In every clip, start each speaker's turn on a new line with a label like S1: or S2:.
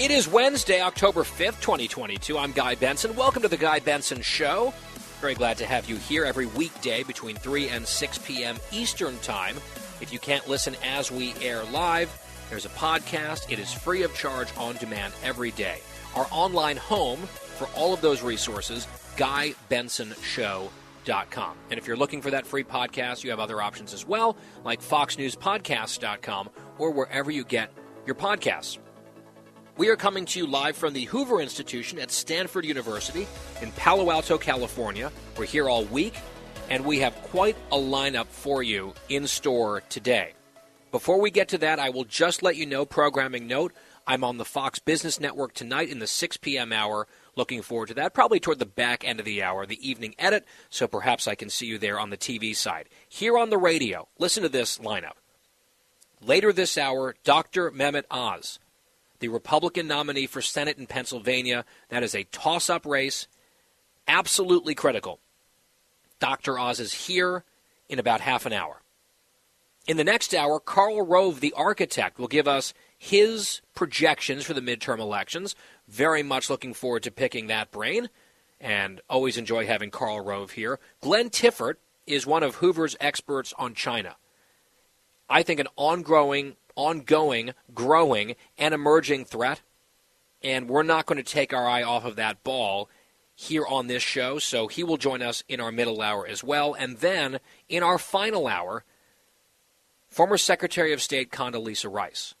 S1: It is Wednesday, October 5th, 2022. I'm Guy Benson. Welcome to the Guy Benson Show. Very glad to have you here every weekday between 3 and 6 p.m. Eastern Time. If you can't listen as we air live, there's a podcast. It is free of charge on demand every day. Our online home for all of those resources, GuyBensonShow.com. And if you're looking for that free podcast, you have other options as well, like FoxNewsPodcast.com or wherever you get your podcasts. We are coming to you live from the Hoover Institution at Stanford University in Palo Alto, California. We're here all week, and we have quite a lineup for you in store today. Before we get to that, I will just let you know programming note I'm on the Fox Business Network tonight in the 6 p.m. hour. Looking forward to that, probably toward the back end of the hour, the evening edit, so perhaps I can see you there on the TV side. Here on the radio, listen to this lineup. Later this hour, Dr. Mehmet Oz the Republican nominee for Senate in Pennsylvania. That is a toss up race, absolutely critical. Dr. Oz is here in about half an hour. In the next hour, Karl Rove, the architect, will give us his projections for the midterm elections. Very much looking forward to picking that brain, and always enjoy having Karl Rove here. Glenn Tiffert is one of Hoover's experts on China. I think an ongoing ongoing, growing, and emerging threat. And we're not going to take our eye off of that ball here on this show. So he will join us in our middle hour as well. And then in our final hour, former Secretary of State Condoleezza Rice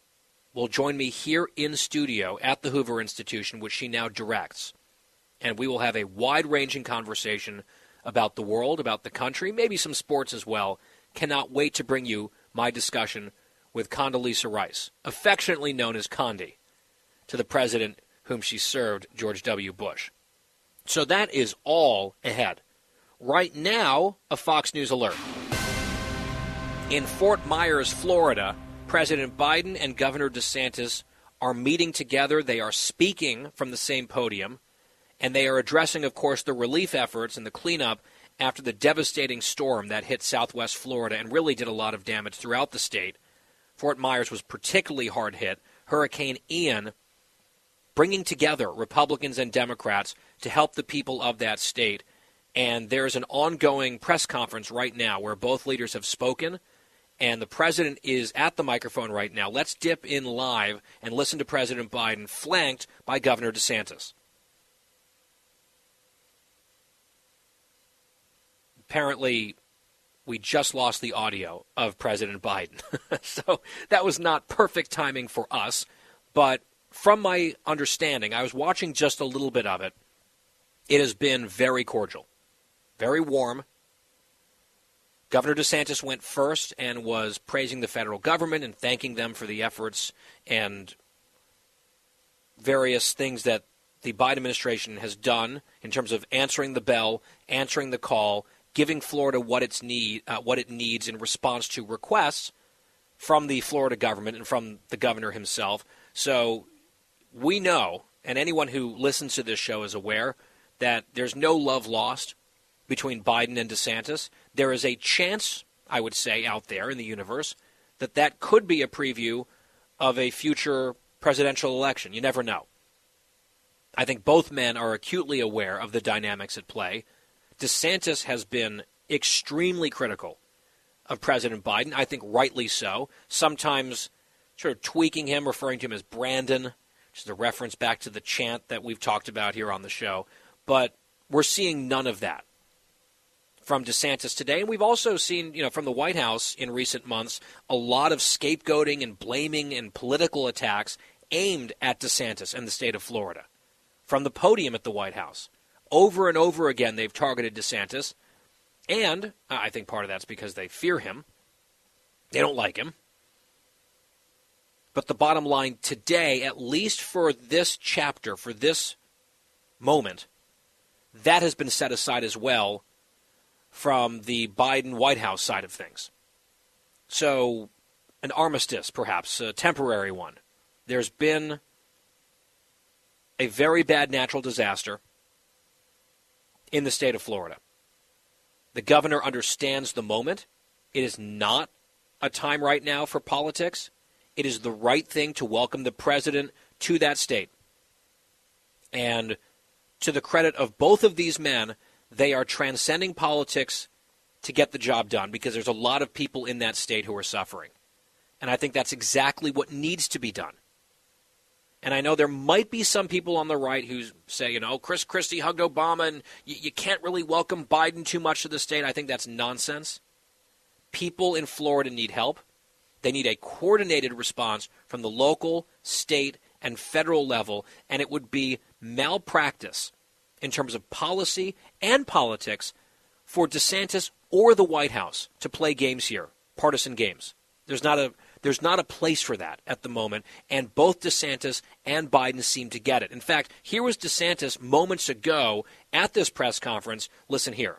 S1: will join me here in studio at the Hoover Institution, which she now directs. And we will have a wide ranging conversation about the world, about the country, maybe some sports as well. Cannot wait to bring you my discussion with Condoleezza Rice, affectionately known as Condi, to the president whom she served, George W. Bush. So that is all ahead. Right now, a Fox News alert. In Fort Myers, Florida, President Biden and Governor DeSantis are meeting together. They are speaking from the same podium, and they are addressing, of course, the relief efforts and the cleanup after the devastating storm that hit southwest Florida and really did a lot of damage throughout the state Fort Myers was particularly hard hit. Hurricane Ian bringing together Republicans and Democrats to help the people of that state. And there's an ongoing press conference right now where both leaders have spoken, and the president is at the microphone right now. Let's dip in live and listen to President Biden, flanked by Governor DeSantis. Apparently, we just lost the audio of President Biden. so that was not perfect timing for us. But from my understanding, I was watching just a little bit of it. It has been very cordial, very warm. Governor DeSantis went first and was praising the federal government and thanking them for the efforts and various things that the Biden administration has done in terms of answering the bell, answering the call, giving Florida what its need uh, what it needs in response to requests from the Florida government and from the governor himself. So we know, and anyone who listens to this show is aware that there's no love lost between Biden and DeSantis. There is a chance, I would say, out there in the universe that that could be a preview of a future presidential election. You never know. I think both men are acutely aware of the dynamics at play DeSantis has been extremely critical of President Biden. I think rightly so. Sometimes sort of tweaking him, referring to him as Brandon, which is a reference back to the chant that we've talked about here on the show. But we're seeing none of that from DeSantis today. And we've also seen, you know, from the White House in recent months, a lot of scapegoating and blaming and political attacks aimed at DeSantis and the state of Florida from the podium at the White House. Over and over again, they've targeted DeSantis. And uh, I think part of that's because they fear him. They don't like him. But the bottom line today, at least for this chapter, for this moment, that has been set aside as well from the Biden White House side of things. So, an armistice, perhaps, a temporary one. There's been a very bad natural disaster in the state of Florida. The governor understands the moment. It is not a time right now for politics. It is the right thing to welcome the president to that state. And to the credit of both of these men, they are transcending politics to get the job done because there's a lot of people in that state who are suffering. And I think that's exactly what needs to be done. And I know there might be some people on the right who say, you know, Chris Christie hugged Obama and you, you can't really welcome Biden too much to the state. I think that's nonsense. People in Florida need help. They need a coordinated response from the local, state, and federal level, and it would be malpractice in terms of policy and politics for DeSantis or the White House to play games here, partisan games. There's not a there's not a place for that at the moment, and both DeSantis and Biden seem to get it. In fact, here was DeSantis moments ago at this press conference. Listen here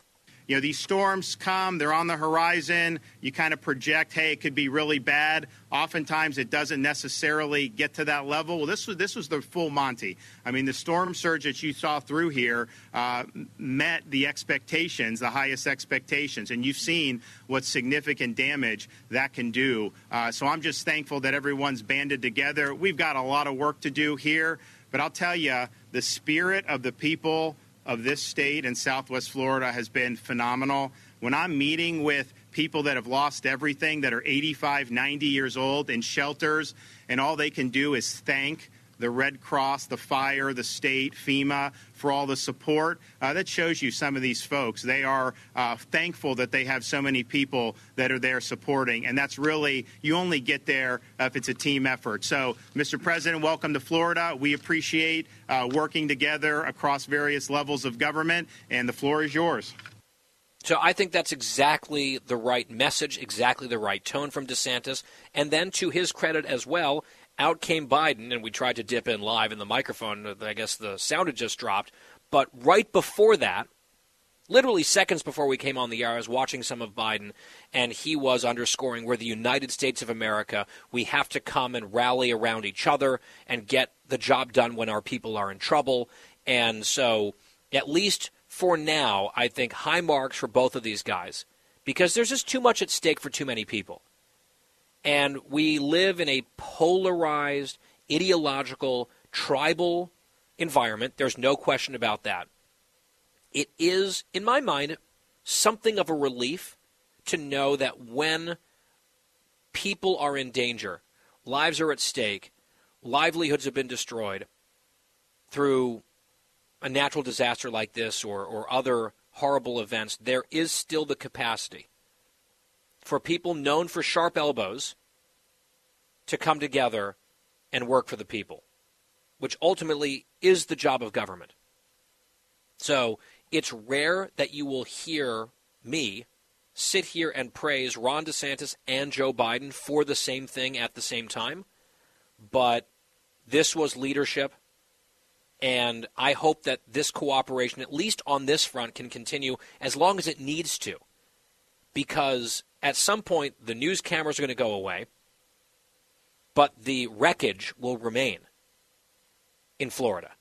S2: you know, these storms come, they're on the horizon. You kind of project, hey, it could be really bad. Oftentimes, it doesn't necessarily get to that level. Well, this was this was the full Monty. I mean, the storm surge that you saw through here uh, met the expectations, the highest expectations, and you've seen what significant damage that can do. Uh, so I'm just thankful that everyone's banded together. We've got a lot of work to do here, but I'll tell you, the spirit of the people of this state and Southwest Florida has been phenomenal. When I'm meeting with people that have lost everything, that are 85, 90 years old in shelters, and all they can do is thank the Red Cross, the fire, the state, FEMA for all the support. Uh, that shows you some of these folks. They are uh, thankful that they have so many people that are there supporting, and that's really, you only get there if it's a team effort. So, Mr. President, welcome to Florida. We appreciate uh, working together across various levels of government, and the floor is yours.
S1: So I think that's exactly the right message, exactly the right tone from DeSantis. And then to his credit as well, out came Biden, and we tried to dip in live in the microphone. I guess the sound had just dropped. But right before that, literally seconds before we came on the air, I was watching some of Biden, and he was underscoring we're the United States of America. We have to come and rally around each other and get the job done when our people are in trouble. And so, at least for now, I think high marks for both of these guys because there's just too much at stake for too many people. And we live in a polarized, ideological, tribal environment. There's no question about that. It is, in my mind, something of a relief to know that when people are in danger, lives are at stake, livelihoods have been destroyed through a natural disaster like this or, or other horrible events, there is still the capacity for people known for sharp elbows to come together and work for the people, which ultimately is the job of government. So it's rare that you will hear me sit here and praise Ron DeSantis and Joe Biden for the same thing at the same time, but this was leadership. And I hope that this cooperation, at least on this front, can continue as long as it needs to. Because at some point the news cameras are going to go away, but the wreckage will remain in Florida.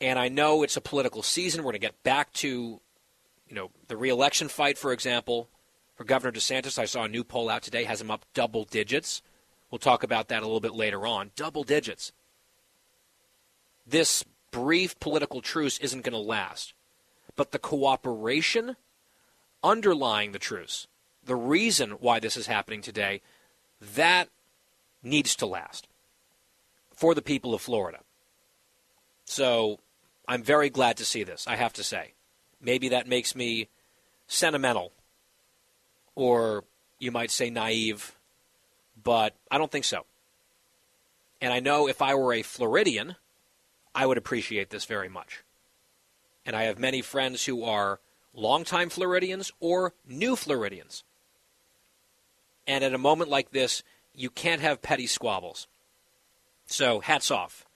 S1: And I know it's a political season. We're going to get back to, you know, the reelection fight, for example, for Governor DeSantis. I saw a new poll out today has him up double digits. We'll talk about that a little bit later on. Double digits. This brief political truce isn't going to last. But the cooperation underlying the truce the reason why this is happening today, that needs to last for the people of Florida. So I'm very glad to see this, I have to say. Maybe that makes me sentimental, or you might say naive, but I don't think so. And I know if I were a Floridian, I would appreciate this very much. And I have many friends who are longtime Floridians or new Floridians And at a moment like this, you can't have petty squabbles. So, hats off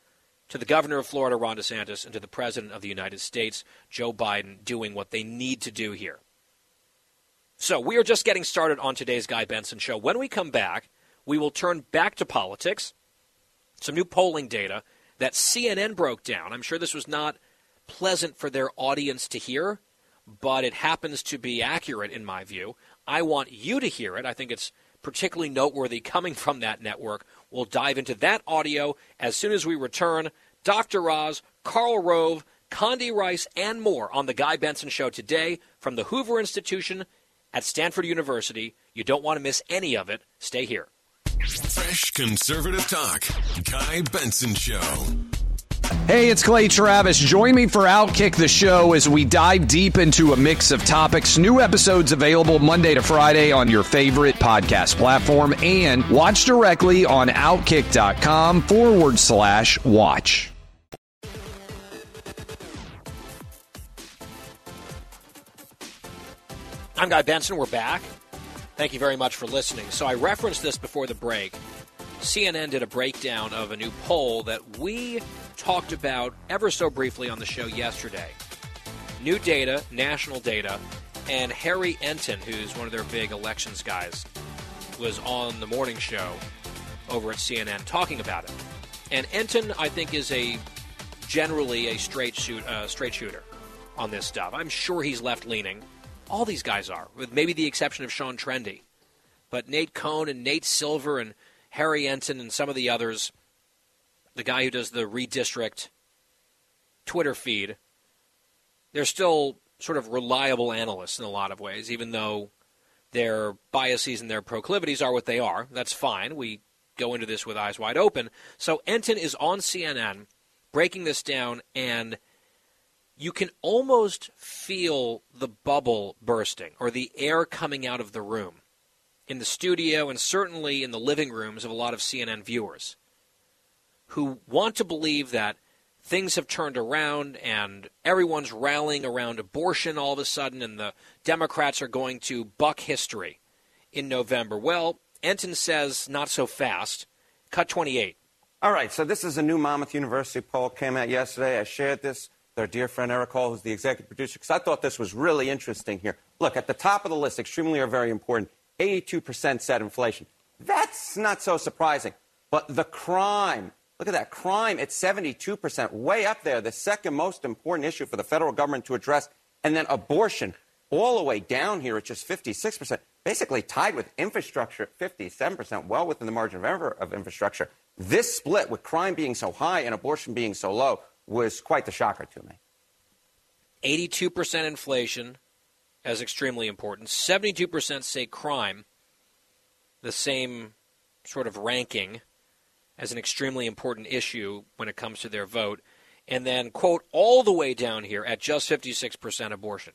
S1: to the governor of Florida, Ron DeSantis, and to the president of the United States, Joe Biden, doing what they need to do here. So, we are just getting started on today's Guy Benson show. When we come back, we will turn back to politics, some new polling data that CNN broke down. I'm sure this was not pleasant for their audience to hear, but it happens to be accurate in my view. I want you to hear it. I think it's particularly noteworthy coming from that network. We'll dive into that audio as soon as we return. Dr. Oz, Karl Rove, Condi Rice, and more on The Guy Benson Show today from the Hoover Institution at Stanford University. You don't want to miss any of it. Stay here.
S3: Fresh conservative talk. Guy Benson Show.
S4: Hey, it's Clay Travis. Join me for Outkick the Show as we dive deep into a mix of topics. New episodes available Monday to Friday on your favorite podcast platform and watch directly on outkick.com forward slash watch.
S1: I'm Guy Benson. We're back. Thank you very much for listening. So I referenced this before the break. CNN did a breakdown of a new poll that we talked about ever so briefly on the show yesterday. New data, national data, and Harry Enten, who's one of their big elections guys, was on the morning show over at CNN talking about it. And Enten, I think, is a generally a straight shoot, uh, straight shooter on this stuff. I'm sure he's left leaning. All these guys are, with maybe the exception of Sean Trende. But Nate Cohn and Nate Silver and Harry Enten and some of the others, the guy who does the redistrict Twitter feed, they're still sort of reliable analysts in a lot of ways, even though their biases and their proclivities are what they are. That's fine. We go into this with eyes wide open. So Enten is on CNN breaking this down, and you can almost feel the bubble bursting or the air coming out of the room in the studio and certainly in the living rooms of a lot of CNN viewers who want to believe that things have turned around and everyone's rallying around abortion all of a sudden and the Democrats are going to buck history in November. Well, Enten says not so fast. Cut 28.
S5: All right, so this is a new Monmouth University poll came out yesterday. I shared this with our dear friend Eric Hall, who's the executive producer, because I thought this was really interesting here. Look, at the top of the list, extremely or very important, 82% said inflation. That's not so surprising. But the crime, look at that crime at 72%, way up there, the second most important issue for the federal government to address. And then abortion, all the way down here at just 56%, basically tied with infrastructure at 57%, well within the margin of error of infrastructure. This split, with crime being so high and abortion being so low, was quite the shocker to me.
S1: 82% inflation as extremely important. 72% say crime, the same sort of ranking as an extremely important issue when it comes to their vote. And then, quote, all the way down here at just 56% abortion,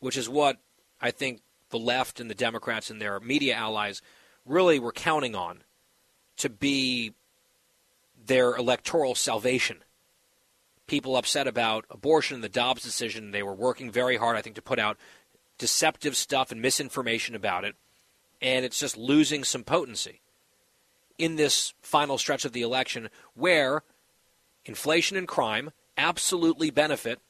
S1: which is what I think the left and the Democrats and their media allies really were counting on to be their electoral salvation. People upset about abortion and the Dobbs decision. They were working very hard, I think, to put out deceptive stuff and misinformation about it. And it's just losing some potency in this final stretch of the election where inflation and crime absolutely benefit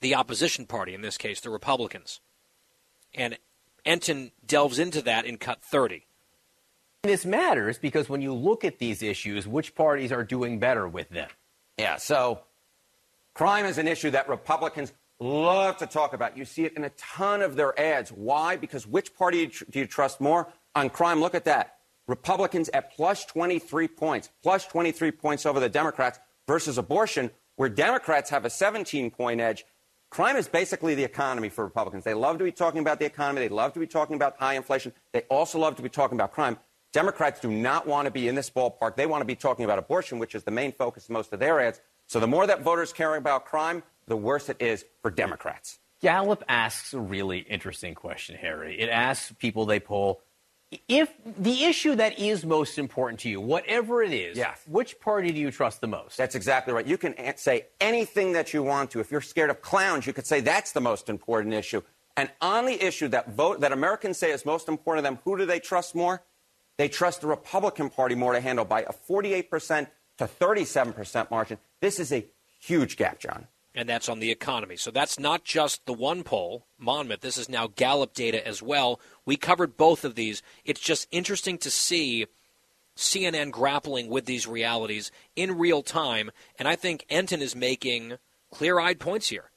S1: the opposition party, in this case, the Republicans. And Enten delves into that in cut 30.
S6: This matters because when you look at these issues, which parties are doing better with them?
S5: Yeah, so crime is an issue that Republicans love to talk about. You see it in a ton of their ads. Why? Because which party do you trust more? On crime, look at that. Republicans at plus 23 points, plus 23 points over the Democrats versus abortion, where Democrats have a 17 point edge. Crime is basically the economy for Republicans. They love to be talking about the economy. They love to be talking about high inflation. They also love to be talking about crime. Democrats do not want to be in this ballpark. They want to be talking about abortion, which is the main focus of most of their ads. So the more that voters care about crime, the worse it is for Democrats.
S6: Gallup asks a really interesting question, Harry. It asks people they poll if the issue that is most important to you, whatever it is,
S5: yes.
S6: which party do you trust the most?
S5: That's exactly right. You can say anything that you want to. If you're scared of clowns, you could say that's the most important issue. And on the issue that vote that Americans say is most important to them, who do they trust more? They trust the Republican Party more to handle by a 48% to 37% margin. This is a huge gap, John.
S1: And that's on the economy. So that's not just the one poll, Monmouth. This is now Gallup data as well. We covered both of these. It's just interesting to see CNN grappling with these realities in real time. And I think Enten is making clear eyed points here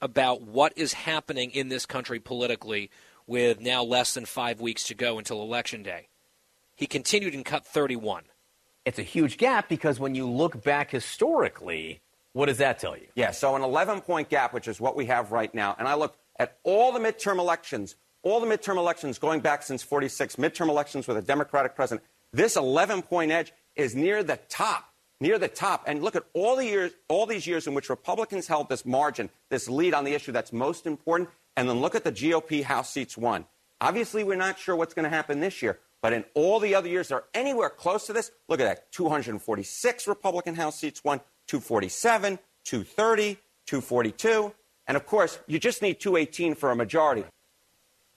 S1: about what is happening in this country politically with now less than five weeks to go until Election Day. He continued in cut 31.
S6: It's a huge gap because when you look back historically, what does that tell you?
S5: Yeah, so an 11 point gap, which is what we have right now. And I looked at all the midterm elections, all the midterm elections going back since 46, midterm elections with a Democratic president. This 11 point edge is near the top, near the top. And look at all the years, all these years in which Republicans held this margin, this lead on the issue that's most important. And then look at the GOP House seats won. Obviously, we're not sure what's going to happen this year. But in all the other years that are anywhere close to this, look at that 246 Republican House seats won, 247, 230, 242. And of course, you just need 218 for a majority.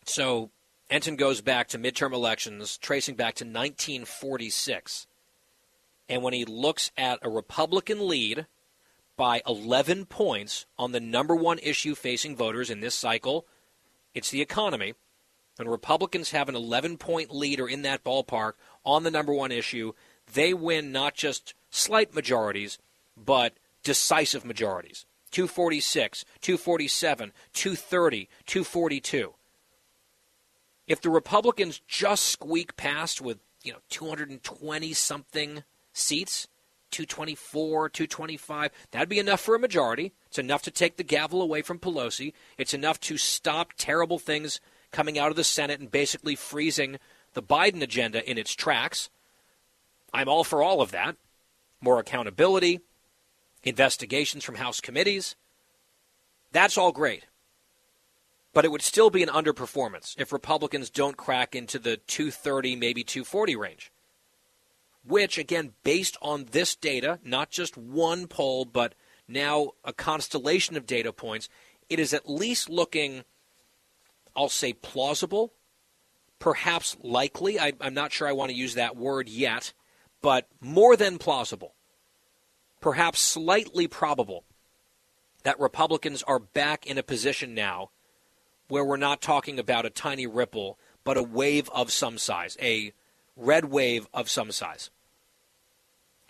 S1: So Enten goes back to midterm elections, tracing back to 1946. And when he looks at a Republican lead by 11 points on the number one issue facing voters in this cycle, it's the economy. When Republicans have an 11 point lead or in that ballpark on the number one issue, they win not just slight majorities, but decisive majorities 246, 247, 230, 242. If the Republicans just squeak past with, you know, 220 something seats, 224, 225, that'd be enough for a majority. It's enough to take the gavel away from Pelosi. It's enough to stop terrible things coming out of the Senate and basically freezing the Biden agenda in its tracks. I'm all for all of that. More accountability, investigations from House committees. That's all great. But it would still be an underperformance if Republicans don't crack into the 230, maybe 240 range. Which, again, based on this data, not just one poll, but now a constellation of data points, it is at least looking, I'll say, plausible, perhaps likely. I, am not sure I want to use that word yet, but more than plausible perhaps slightly probable that Republicans are back in a position now where we're not talking about a tiny ripple, but a wave of some size, a red wave of some size.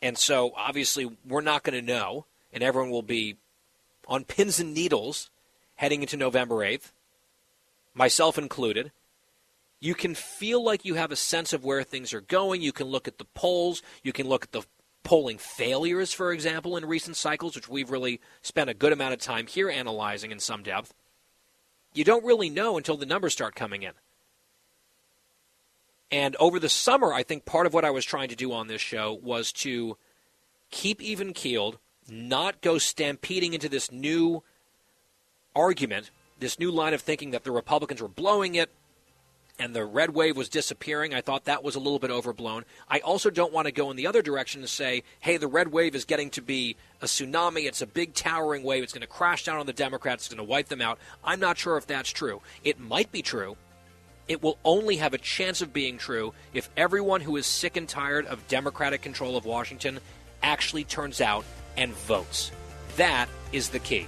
S1: And so, obviously, we're not going to know, and everyone will be on pins and needles heading into November 8th, myself included. You can feel like you have a sense of where things are going. You can look at the polls. You can look at the polling failures, for example, in recent cycles, which we've really spent a good amount of time here analyzing in some depth, you don't really know until the numbers start coming in. And over the summer, I think part of what I was trying to do on this show was to keep even keeled, not go stampeding into this new argument, this new line of thinking that the Republicans were blowing it, and the red wave was disappearing. I thought that was a little bit overblown. I also don't want to go in the other direction and say, hey, the red wave is getting to be a tsunami. It's a big towering wave. It's going to crash down on the Democrats. It's going to wipe them out. I'm not sure if that's true. It might be true. It will only have a chance of being true if everyone who is sick and tired of Democratic control of Washington actually turns out and votes. That is the key.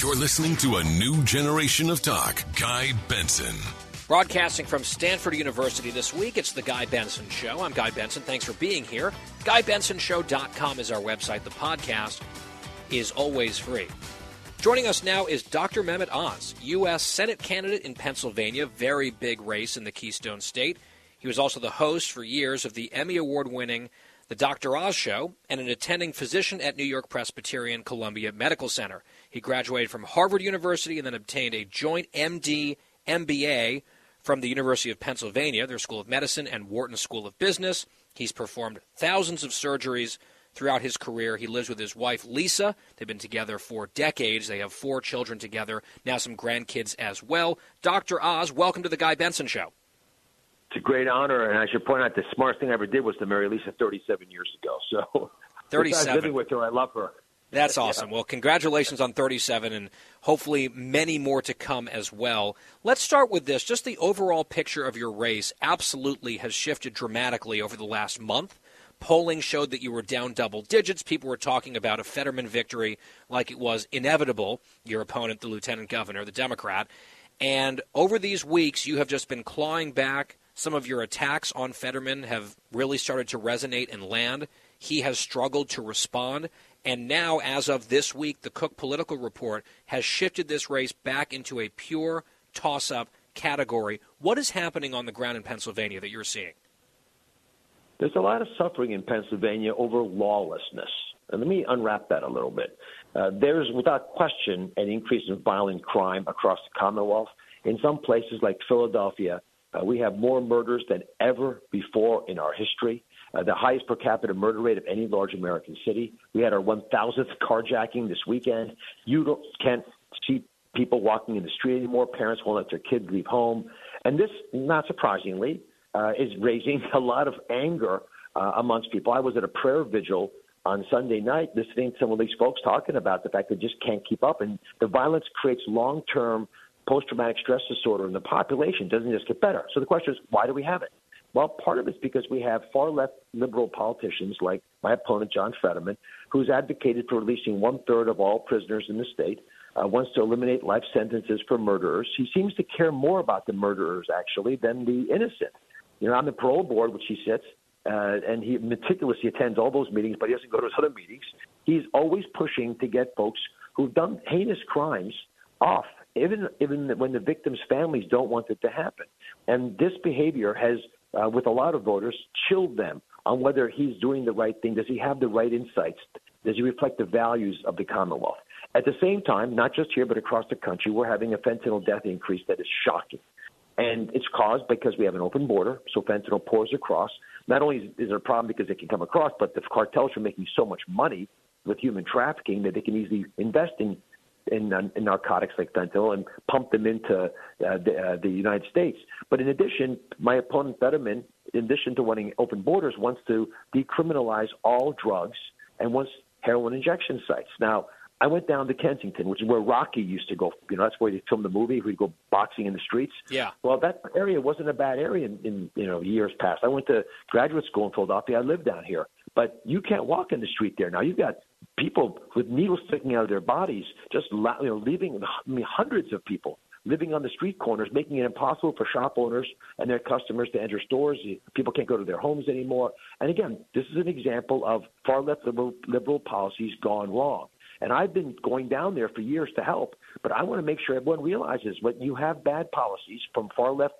S3: You're listening to a new generation of talk. Guy Benson.
S1: Broadcasting from Stanford University this week, it's the Guy Benson Show. I'm Guy Benson. Thanks for being here. GuyBensonShow.com is our website. The podcast is always free. Joining us now is Dr. Mehmet Oz, U.S. Senate candidate in Pennsylvania. Very big race in the Keystone State. He was also the host for years of the Emmy Award winning The Dr. Oz Show, and an attending physician at New York Presbyterian Columbia Medical Center. He graduated from Harvard University and then obtained a joint MD MBA from the University of Pennsylvania, their School of Medicine, and Wharton School of Business. He's performed thousands of surgeries throughout his career. He lives with his wife, Lisa. They've been together for decades. They have four children together, now some grandkids as well. Dr. Oz, welcome to the Guy Benson Show.
S7: It's a great honor, and I should point out the smartest thing I ever did was to marry Lisa 37 years ago. So,
S1: 37.
S7: living with her, I love her.
S1: That's awesome. Well, congratulations on 37 and hopefully many more to come as well. Let's start with this. Just the overall picture of your race absolutely has shifted dramatically over the last month. Polling showed that you were down double digits. People were talking about a Fetterman victory like it was inevitable, your opponent, the lieutenant governor, the Democrat. And over these weeks, you have just been clawing back. Some of your attacks on Fetterman have really started to resonate and land. He has struggled to respond. And now, as of this week, the Cook Political Report has shifted this race back into a pure toss up category. What is happening on the ground in Pennsylvania that you're seeing?
S7: There's a lot of suffering in Pennsylvania over lawlessness. And let me unwrap that a little bit. Uh, there's, without question, an increase in violent crime across the Commonwealth. In some places like Philadelphia, uh, we have more murders than ever before in our history. Uh, the highest per capita murder rate of any large American city. We had our 1,000th carjacking this weekend. You don't, can't see people walking in the street anymore. Parents won't let their kids leave home. And this, not surprisingly, uh, is raising a lot of anger uh, amongst people. I was at a prayer vigil on Sunday night listening to some of these folks talking about the fact they just can't keep up. And the violence creates long term post traumatic stress disorder in the population. It doesn't just get better. So the question is, why do we have it? Well, part of it's because we have far left liberal politicians like my opponent, John Fetterman, who's advocated for releasing one third of all prisoners in the state, uh, wants to eliminate life sentences for murderers. He seems to care more about the murderers, actually, than the innocent. You know, on the parole board, which he sits, uh, and he meticulously attends all those meetings, but he doesn't go to his other meetings. He's always pushing to get folks who've done heinous crimes off, even even when the victims' families don't want it to happen. And this behavior has, uh, with a lot of voters, chilled them on whether he's doing the right thing. Does he have the right insights? Does he reflect the values of the Commonwealth? At the same time, not just here but across the country, we're having a fentanyl death increase that is shocking. And it's caused because we have an open border, so fentanyl pours across. Not only is it a problem because it can come across, but the cartels are making so much money with human trafficking that they can easily invest in in, in narcotics like fentanyl and pump them into uh, the, uh, the United States. But in addition, my opponent Fetterman, in addition to wanting open borders, wants to decriminalize all drugs and wants heroin injection sites. Now, I went down to Kensington, which is where Rocky used to go. You know, that's where they filmed the movie. We'd go boxing in the streets.
S1: Yeah.
S7: Well, that area wasn't a bad area in, in you know years past. I went to graduate school in Philadelphia. I lived down here, but you can't walk in the street there now. You've got people with needles sticking out of their bodies, just you know, leaving. I mean, hundreds of people living on the street corners, making it impossible for shop owners and their customers to enter stores. People can't go to their homes anymore. And again, this is an example of far left liberal, liberal policies gone wrong. And I've been going down there for years to help, but I want to make sure everyone realizes when you have bad policies from far left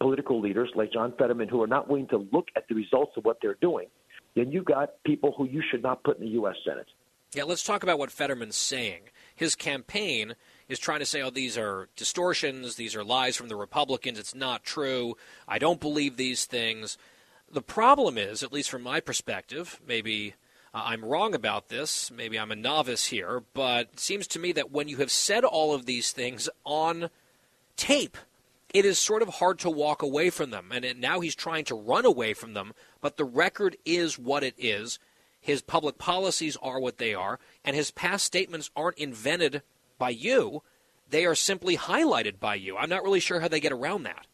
S7: political leaders like John Fetterman who are not willing to look at the results of what they're doing, then you've got people who you should not put in the U.S. Senate.
S1: Yeah, let's talk about what Fetterman's saying. His campaign is trying to say, oh, these are distortions, these are lies from the Republicans, it's not true, I don't believe these things. The problem is, at least from my perspective, maybe uh, I'm wrong about this. Maybe I'm a novice here, but it seems to me that when you have said all of these things on tape, it is sort of hard to walk away from them. And now he's trying to run away from them, but the record is what it is. His public policies are what they are, and his past statements aren't invented by you. They are simply highlighted by you. I'm not really sure how they get around that.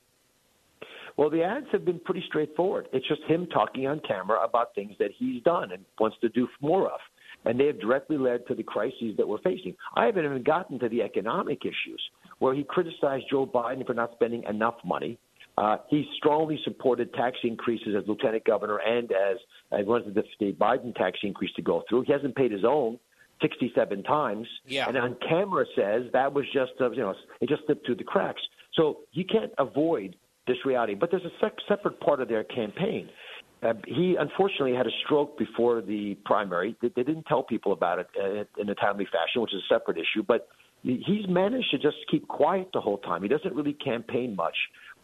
S7: Well, the ads have been pretty straightforward. It's just him talking on camera about things that he's done and wants to do more of. And they have directly led to the crises that we're facing. I haven't even gotten to the economic issues where he criticized Joe Biden for not spending enough money. Uh, he strongly supported tax increases as lieutenant governor and as uh, wanted the, the Biden tax increase to go through. He hasn't paid his own 67 times.
S1: Yeah.
S7: And on camera says that was just, uh, you know, it just slipped through the cracks. So you can't avoid this reality. But there's a separate part of their campaign. Uh, he unfortunately had a stroke before the primary. They, they didn't tell people about it uh, in a timely fashion, which is a separate issue. But he's managed to just keep quiet the whole time. He doesn't really campaign much.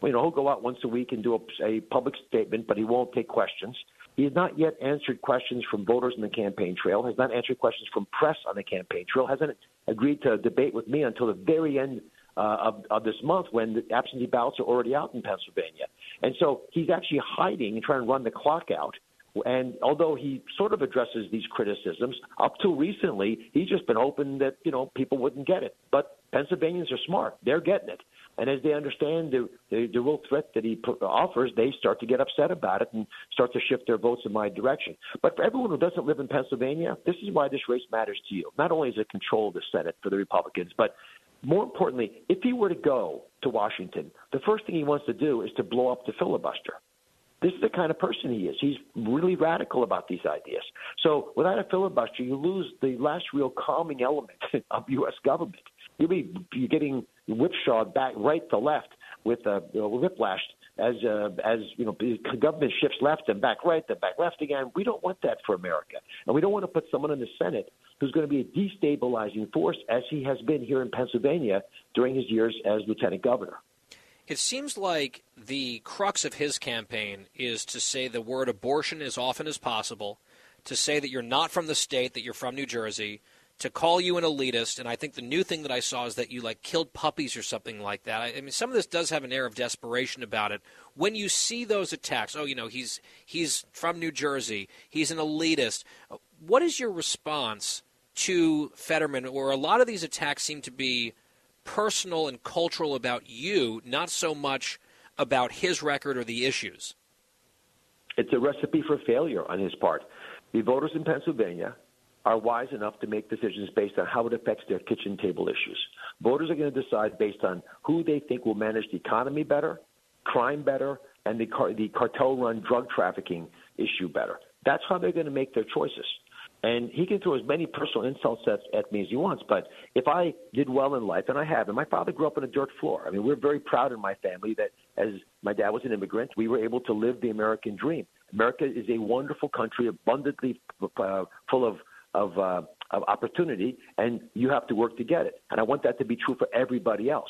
S7: You know, he'll go out once a week and do a, a public statement, but he won't take questions. He has not yet answered questions from voters in the campaign trail, has not answered questions from press on the campaign trail, hasn't agreed to debate with me until the very end uh, of, of this month when the absentee ballots are already out in Pennsylvania. And so he's actually hiding and trying to run the clock out. And although he sort of addresses these criticisms, up till recently, he's just been open that, you know, people wouldn't get it. But Pennsylvanians are smart. They're getting it. And as they understand the, the, the real threat that he offers, they start to get upset about it and start to shift their votes in my direction. But for everyone who doesn't live in Pennsylvania, this is why this race matters to you. Not only is it control of the Senate for the Republicans, but more importantly, if he were to go to Washington, the first thing he wants to do is to blow up the filibuster. This is the kind of person he is. He's really radical about these ideas. So without a filibuster, you lose the last real calming element of U.S. government. You'll be you're getting whipshawed back right to left with uh, you know, whiplash as uh, as you know government shifts left and back right, then back left again. We don't want that for America, and we don't want to put someone in the Senate who's going to be a destabilizing force, as he has been here in Pennsylvania during his years as lieutenant governor.
S1: It seems like the crux of his campaign is to say the word abortion as often as possible, to say that you're not from the state, that you're from New Jersey, to call you an elitist. And I think the new thing that I saw is that you like killed puppies or something like that. I, I mean, some of this does have an air of desperation about it. When you see those attacks, oh, you know, he's he's from New Jersey, he's an elitist. What is your response to Fetterman, where a lot of these attacks seem to be personal and cultural about you, not so much about his record or the issues?
S7: It's a recipe for failure on his part. The voters in Pennsylvania are wise enough to make decisions based on how it affects their kitchen table issues. Voters are going to decide based on who they think will manage the economy better, crime better, and the, car- the cartel run drug trafficking issue better. That's how they're going to make their choices. And he can throw as many personal insults at, at me as he wants. But if I did well in life, and I have, and my father grew up on a dirt floor. I mean, we're very proud in my family that as my dad was an immigrant, we were able to live the American dream. America is a wonderful country, abundantly uh, full of of, uh, of opportunity, and you have to work to get it. And I want that to be true for everybody else.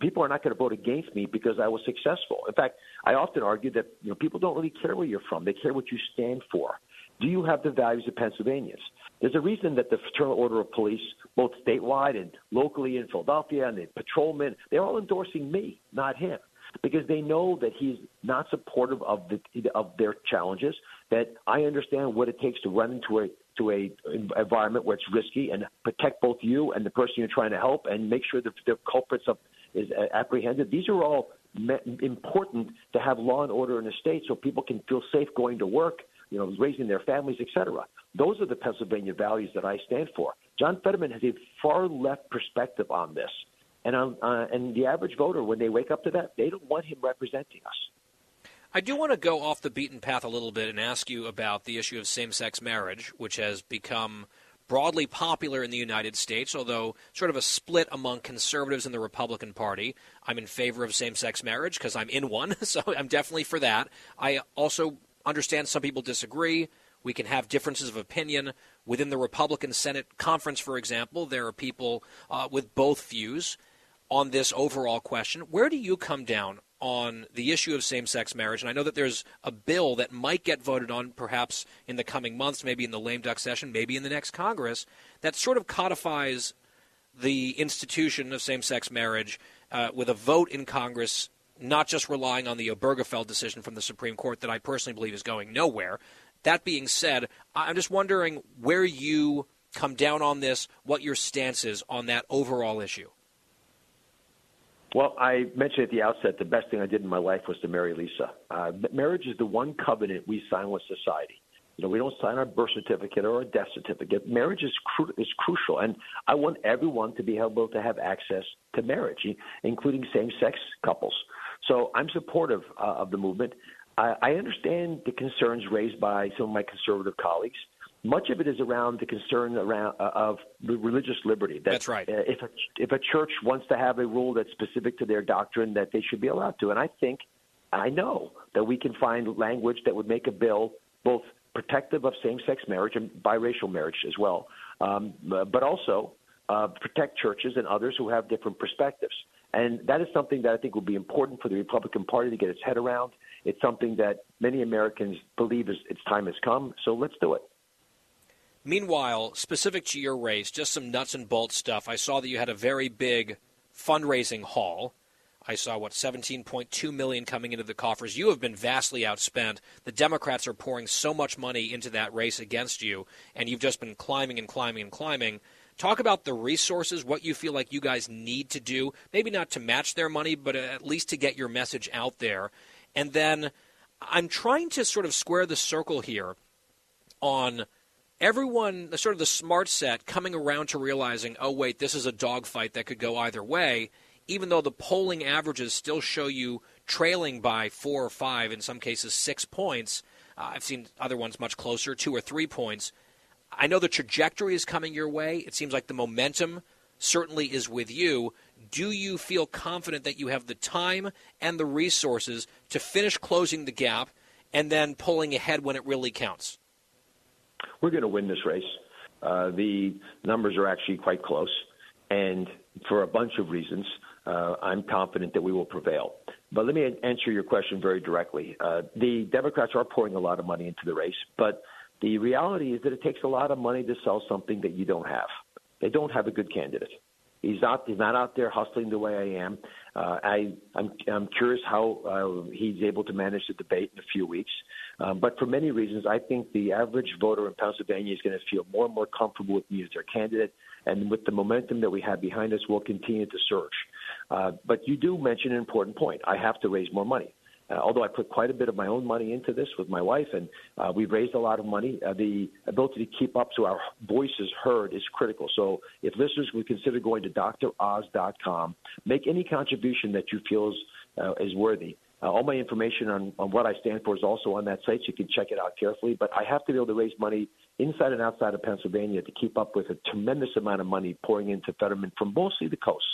S7: People are not going to vote against me because I was successful. In fact, I often argue that you know people don't really care where you're from; they care what you stand for. Do you have the values of Pennsylvanians? There's a reason that the Fraternal Order of Police, both statewide and locally in Philadelphia, and the patrolmen, they're all endorsing me, not him because they know that he's not supportive of the of their challenges. That I understand what it takes to run into a to a environment where it's risky and protect both you and the person you're trying to help and make sure that the culprits of, is apprehended. These are all important to have law and order in the state so people can feel safe going to work, you know, raising their families, etc. Those are the Pennsylvania values that I stand for. John Fetterman has a far left perspective on this. And, uh, and the average voter, when they wake up to that, they don't want him representing us.
S1: I do want to go off the beaten path a little bit and ask you about the issue of same sex marriage, which has become broadly popular in the United States, although sort of a split among conservatives in the Republican Party. I'm in favor of same sex marriage because I'm in one, so I'm definitely for that. I also understand some people disagree. We can have differences of opinion. Within the Republican Senate conference, for example, there are people uh, with both views on this overall question. Where do you come down on the issue of same sex marriage. And I know that there's a bill that might get voted on perhaps in the coming months, maybe in the lame duck session, maybe in the next Congress, that sort of codifies the institution of same sex marriage uh, with a vote in Congress, not just relying on the Obergefell decision from the Supreme Court that I personally believe is going nowhere. That being said, I'm just wondering where you come down on this, what your stance is on that overall issue.
S7: Well, I mentioned at the outset the best thing I did in my life was to marry Lisa. Uh, marriage is the one covenant we sign with society. You know, we don't sign our birth certificate or a death certificate. Marriage is cru- is crucial, and I want everyone to be able to have access to marriage, including same-sex couples. So I'm supportive uh, of the movement. I, I understand the concerns raised by some of my conservative colleagues much of it is around the concern around uh, of religious liberty.
S1: That, that's right.
S7: Uh, if a if a church wants to have a rule that's specific to their doctrine, that they should be allowed to. And I think I know that we can find language that would make a bill both protective of same-sex marriage and biracial marriage as well, um, but also uh, protect churches and others who have different perspectives. And that is something that I think will be important for the Republican Party to get its head around. It's something that many Americans believe is, its time has come. So let's do it.
S1: Meanwhile, specific to your race, just some nuts and bolts stuff. I saw that you had a very big fundraising haul. I saw what 17.2 million coming into the coffers. You have been vastly outspent. The Democrats are pouring so much money into that race against you, and you've just been climbing and climbing and climbing. Talk about the resources, what you feel like you guys need to do, maybe not to match their money, but at least to get your message out there. And then I'm trying to sort of square the circle here on everyone, sort of the smart set, coming around to realizing, oh, wait, this is a dogfight that could go either way even though the polling averages still show you trailing by four or five, in some cases six points, uh, I've seen other ones much closer, two or three points. I know the trajectory is coming your way. It seems like the momentum certainly is with you. Do you feel confident that you have the time and the resources to finish closing the gap and then pulling ahead when it really counts?
S7: We're going to win this race. Uh, the numbers are actually quite close, and for a bunch of reasons uh, I'm confident that we will prevail. But let me answer your question very directly. Uh, the Democrats are pouring a lot of money into the race, but the reality is that it takes a lot of money to sell something that you don't have. They don't have a good candidate. He's not. He's not out there hustling the way I am. Uh, I, I'm, I'm curious how uh, he's able to manage the debate in a few weeks. Um, but for many reasons, I think the average voter in Pennsylvania is going to feel more and more comfortable with me as their candidate. And with the momentum that we have behind us, we'll continue to surge. Uh, but you do mention an important point. I have to raise more money. Uh, although I put quite a bit of my own money into this with my wife, and uh, we've raised a lot of money, uh, the ability to keep up so our voice is heard is critical. So if listeners would consider going to droz.com, make any contribution that you feel is, uh, is worthy. Uh, all my information on, on what I stand for is also on that site, so you can check it out carefully. But I have to be able to raise money inside and outside of Pennsylvania to keep up with a tremendous amount of money pouring into Fetterman from mostly the coast.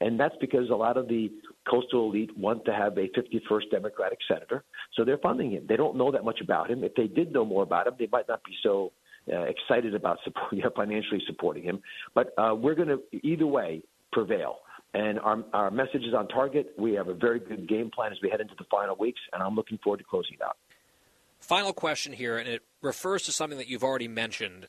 S7: And that's because a lot of the coastal elite want to have a 51st Democratic senator, so they're funding him. They don't know that much about him. If they did know more about him, they might not be so uh, excited about support, yeah, financially supporting him. But uh, we're going to either way prevail. And our, our message is on target. We have a very good game plan as we head into the final weeks, and I'm looking forward to closing it out.
S1: Final question here, and it refers to something that you've already mentioned.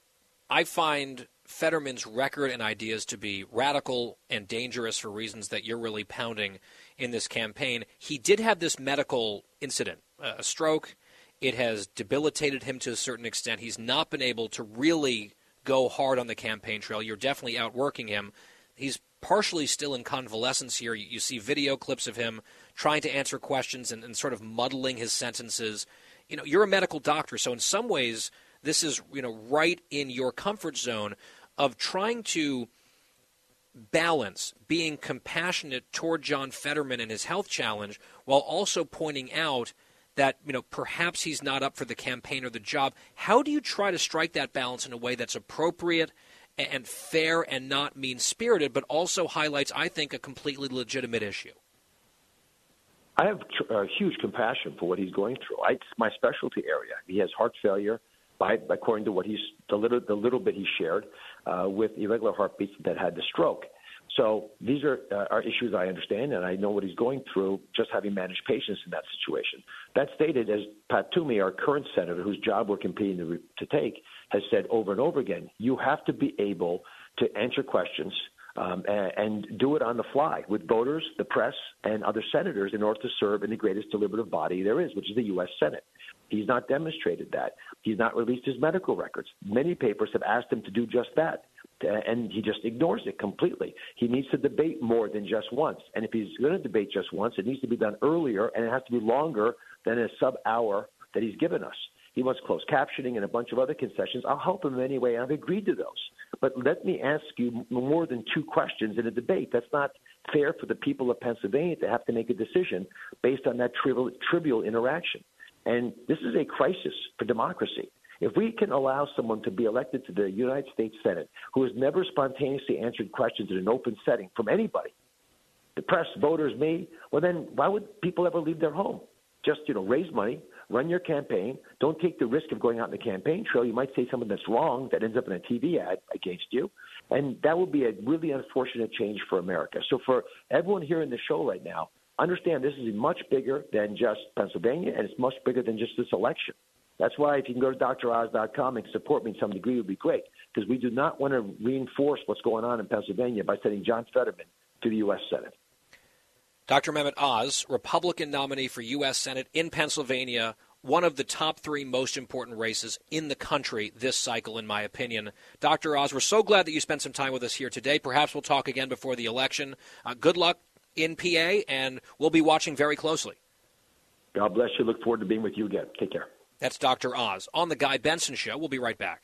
S1: I find Fetterman's record and ideas to be radical and dangerous for reasons that you're really pounding in this campaign. He did have this medical incident, uh, a stroke. It has debilitated him to a certain extent. He's not been able to really go hard on the campaign trail. You're definitely outworking him. He's partially still in convalescence here. You, you see video clips of him trying to answer questions and, and sort of muddling his sentences. You know, you're a medical doctor, so in some ways, this is you know right in your comfort zone of trying to balance being compassionate toward John Fetterman and his health challenge while also pointing out that you know perhaps he's not up for the campaign or the job. How do you try to strike that balance in a way that's appropriate and fair and not mean spirited but also highlights i think a completely legitimate issue?
S7: I have uh, huge compassion for what he's going through. It's my specialty area. He has heart failure by, according to what he's the little the little bit he shared uh, with irregular heartbeats that had the stroke. So these are uh, are issues I understand, and I know what he's going through just having managed patients in that situation. That stated, as Pat Toomey, our current senator, whose job we're competing to, to take, has said over and over again, you have to be able to answer questions um, and, and do it on the fly with voters, the press, and other senators in order to serve in the greatest deliberative body there is, which is the U.S. Senate. He's not demonstrated that. He's not released his medical records. Many papers have asked him to do just that, and he just ignores it completely. He needs to debate more than just once. And if he's going to debate just once, it needs to be done earlier, and it has to be longer than a sub hour that he's given us. He wants closed captioning and a bunch of other concessions. I'll help him in any way. I've agreed to those. But let me ask you more than two questions in a debate. That's not fair for the people of Pennsylvania to have to make a decision based on that trivial, trivial interaction. And this is a crisis for democracy. If we can allow someone to be elected to the United States Senate who has never spontaneously answered questions in an open setting from anybody, the press, voters, me, well, then why would people ever leave their home? Just you know, raise money, run your campaign. Don't take the risk of going out in the campaign trail. You might say something that's wrong that ends up in a TV ad against you, and that would be a really unfortunate change for America. So for everyone here in the show right now, understand this is much bigger than just Pennsylvania, and it's much bigger than just this election. That's why if you can go to droz.com and support me in some degree, it would be great because we do not want to reinforce what's going on in Pennsylvania by sending John Fetterman to the U.S. Senate.
S1: Dr. Mehmet Oz, Republican nominee for U.S. Senate in Pennsylvania, one of the top three most important races in the country this cycle, in my opinion. Dr. Oz, we're so glad that you spent some time with us here today. Perhaps we'll talk again before the election. Uh, good luck in PA, and we'll be watching very closely.
S7: God bless you. Look forward to being with you again. Take care.
S1: That's Dr. Oz on The Guy Benson Show. We'll be right back.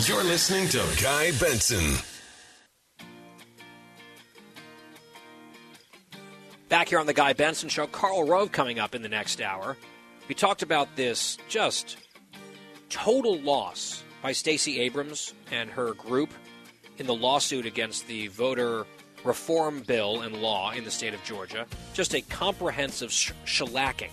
S3: You're listening to Guy Benson.
S1: Back here on The Guy Benson Show, Karl Rove coming up in the next hour. We talked about this just total loss by Stacey Abrams and her group in the lawsuit against the voter reform bill and law in the state of Georgia. Just a comprehensive sh- shellacking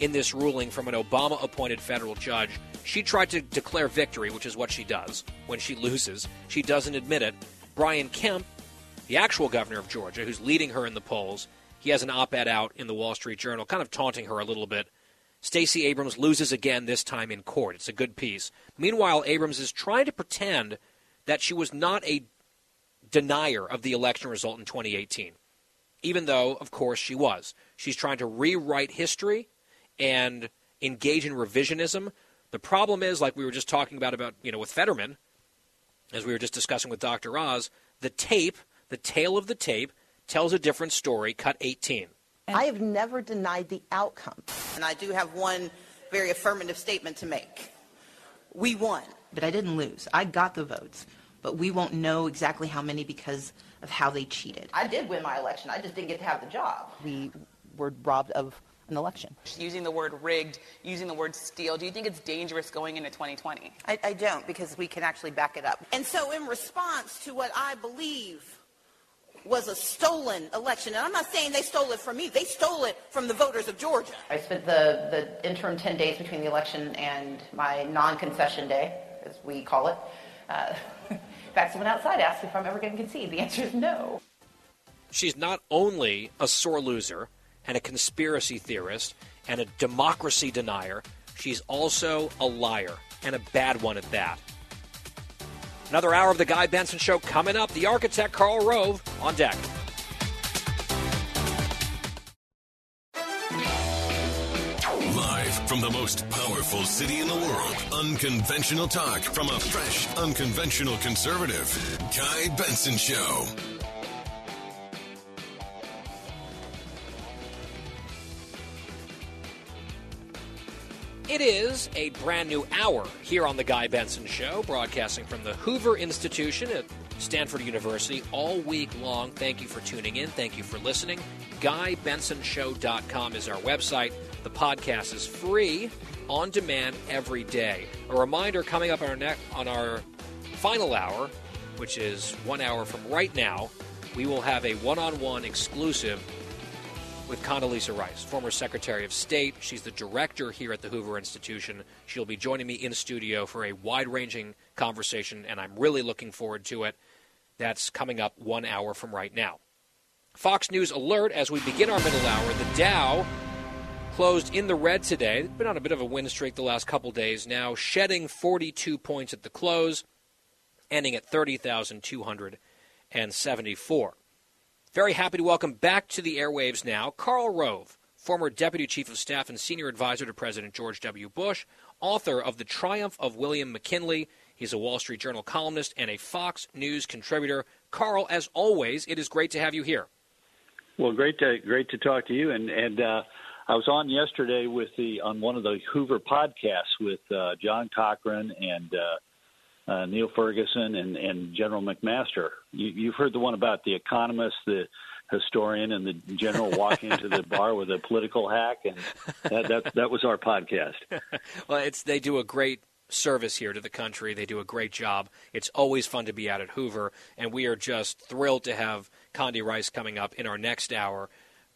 S1: in this ruling from an Obama appointed federal judge. She tried to declare victory, which is what she does when she loses. She doesn't admit it. Brian Kemp, the actual governor of Georgia, who's leading her in the polls, he has an op ed out in the Wall Street Journal, kind of taunting her a little bit. Stacey Abrams loses again, this time in court. It's a good piece. Meanwhile, Abrams is trying to pretend that she was not a denier of the election result in 2018, even though, of course, she was. She's trying to rewrite history and engage in revisionism. The problem is, like we were just talking about, about you know, with Fetterman, as we were just discussing with Dr. Oz, the tape, the tail of the tape, tells a different story. Cut 18.
S8: I have never denied the outcome.
S9: And I do have one very affirmative statement to make. We won.
S8: But I didn't lose. I got the votes. But we won't know exactly how many because of how they cheated.
S9: I did win my election. I just didn't get to have the job.
S8: We were robbed of an election.
S10: Using the word rigged, using the word steal, do you think it's dangerous going into 2020?
S9: I, I don't, because we can actually back it up. And so, in response to what I believe was a stolen election, and I'm not saying they stole it from me, they stole it from the voters of Georgia.
S8: I spent the, the interim 10 days between the election and my non concession day, as we call it. Uh, in fact, someone outside asked if I'm ever going to concede. The answer is no.
S1: She's not only a sore loser, and a conspiracy theorist and a democracy denier. She's also a liar, and a bad one at that. Another hour of the Guy Benson Show coming up. The architect, Karl Rove, on deck.
S3: Live from the most powerful city in the world, unconventional talk from a fresh, unconventional conservative. Guy Benson Show.
S1: It is a brand new hour here on The Guy Benson Show, broadcasting from the Hoover Institution at Stanford University all week long. Thank you for tuning in. Thank you for listening. GuyBensonShow.com is our website. The podcast is free, on demand every day. A reminder coming up on our, ne- on our final hour, which is one hour from right now, we will have a one on one exclusive with Condoleezza Rice, former Secretary of State. She's the director here at the Hoover Institution. She'll be joining me in studio for a wide ranging conversation, and I'm really looking forward to it. That's coming up one hour from right now. Fox News alert as we begin our middle hour. The Dow closed in the red today. Been on a bit of a win streak the last couple days now, shedding 42 points at the close, ending at 30,274. Very happy to welcome back to the airwaves now Karl Rove, former Deputy Chief of Staff and Senior Advisor to President George W. Bush, author of The Triumph of William McKinley. He's a Wall Street Journal columnist and a Fox News contributor. Karl, as always, it is great to have you here.
S11: Well, great to great to talk to you. And and uh, I was on yesterday with the on one of the Hoover podcasts with uh, John Cochrane and uh, uh, Niall Ferguson and, and General McMaster. You, you've heard the one about the economist, the historian, and the general walking into the bar with a political hack, and that that, that was our podcast.
S1: well, it's they do a great service here to the country. They do a great job. It's always fun to be out at Hoover, and we are just thrilled to have Condi Rice coming up in our next hour.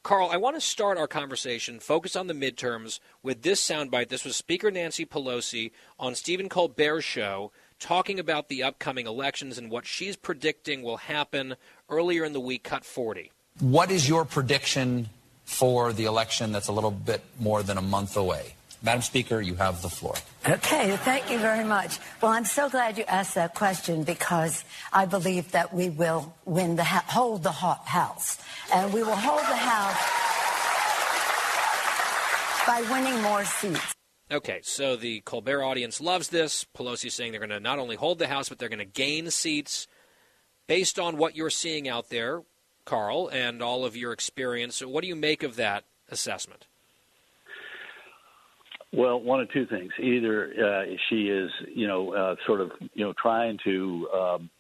S1: Karl, I want to start our conversation, focus on the midterms, with this soundbite. This was Speaker Nancy Pelosi on Stephen Colbert's show talking about the upcoming elections and what she's predicting will happen earlier in the week, cut 40.
S12: What is your prediction for the election that's a little bit more than a month away? Madam Speaker, you have the floor.
S13: Okay, thank you very much. Well, I'm so glad you asked that question because I believe that we will win the hold the House, and we will hold the House by winning more seats.
S1: Okay, so the Colbert audience loves this. Pelosi saying they're going to not only hold the House, but they're going to gain seats. Based on what you're seeing out there, Karl, and all of your experience, what do you make of that assessment?
S11: Well, one of two things: either uh, she is, you know, uh, sort of, you know, trying to um,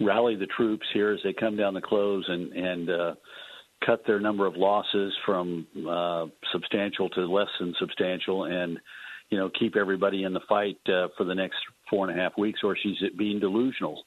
S11: rally the troops here as they come down the close and and uh, cut their number of losses from uh, substantial to less than substantial, and you know, keep everybody in the fight uh, for the next four and a half weeks, or she's being delusional.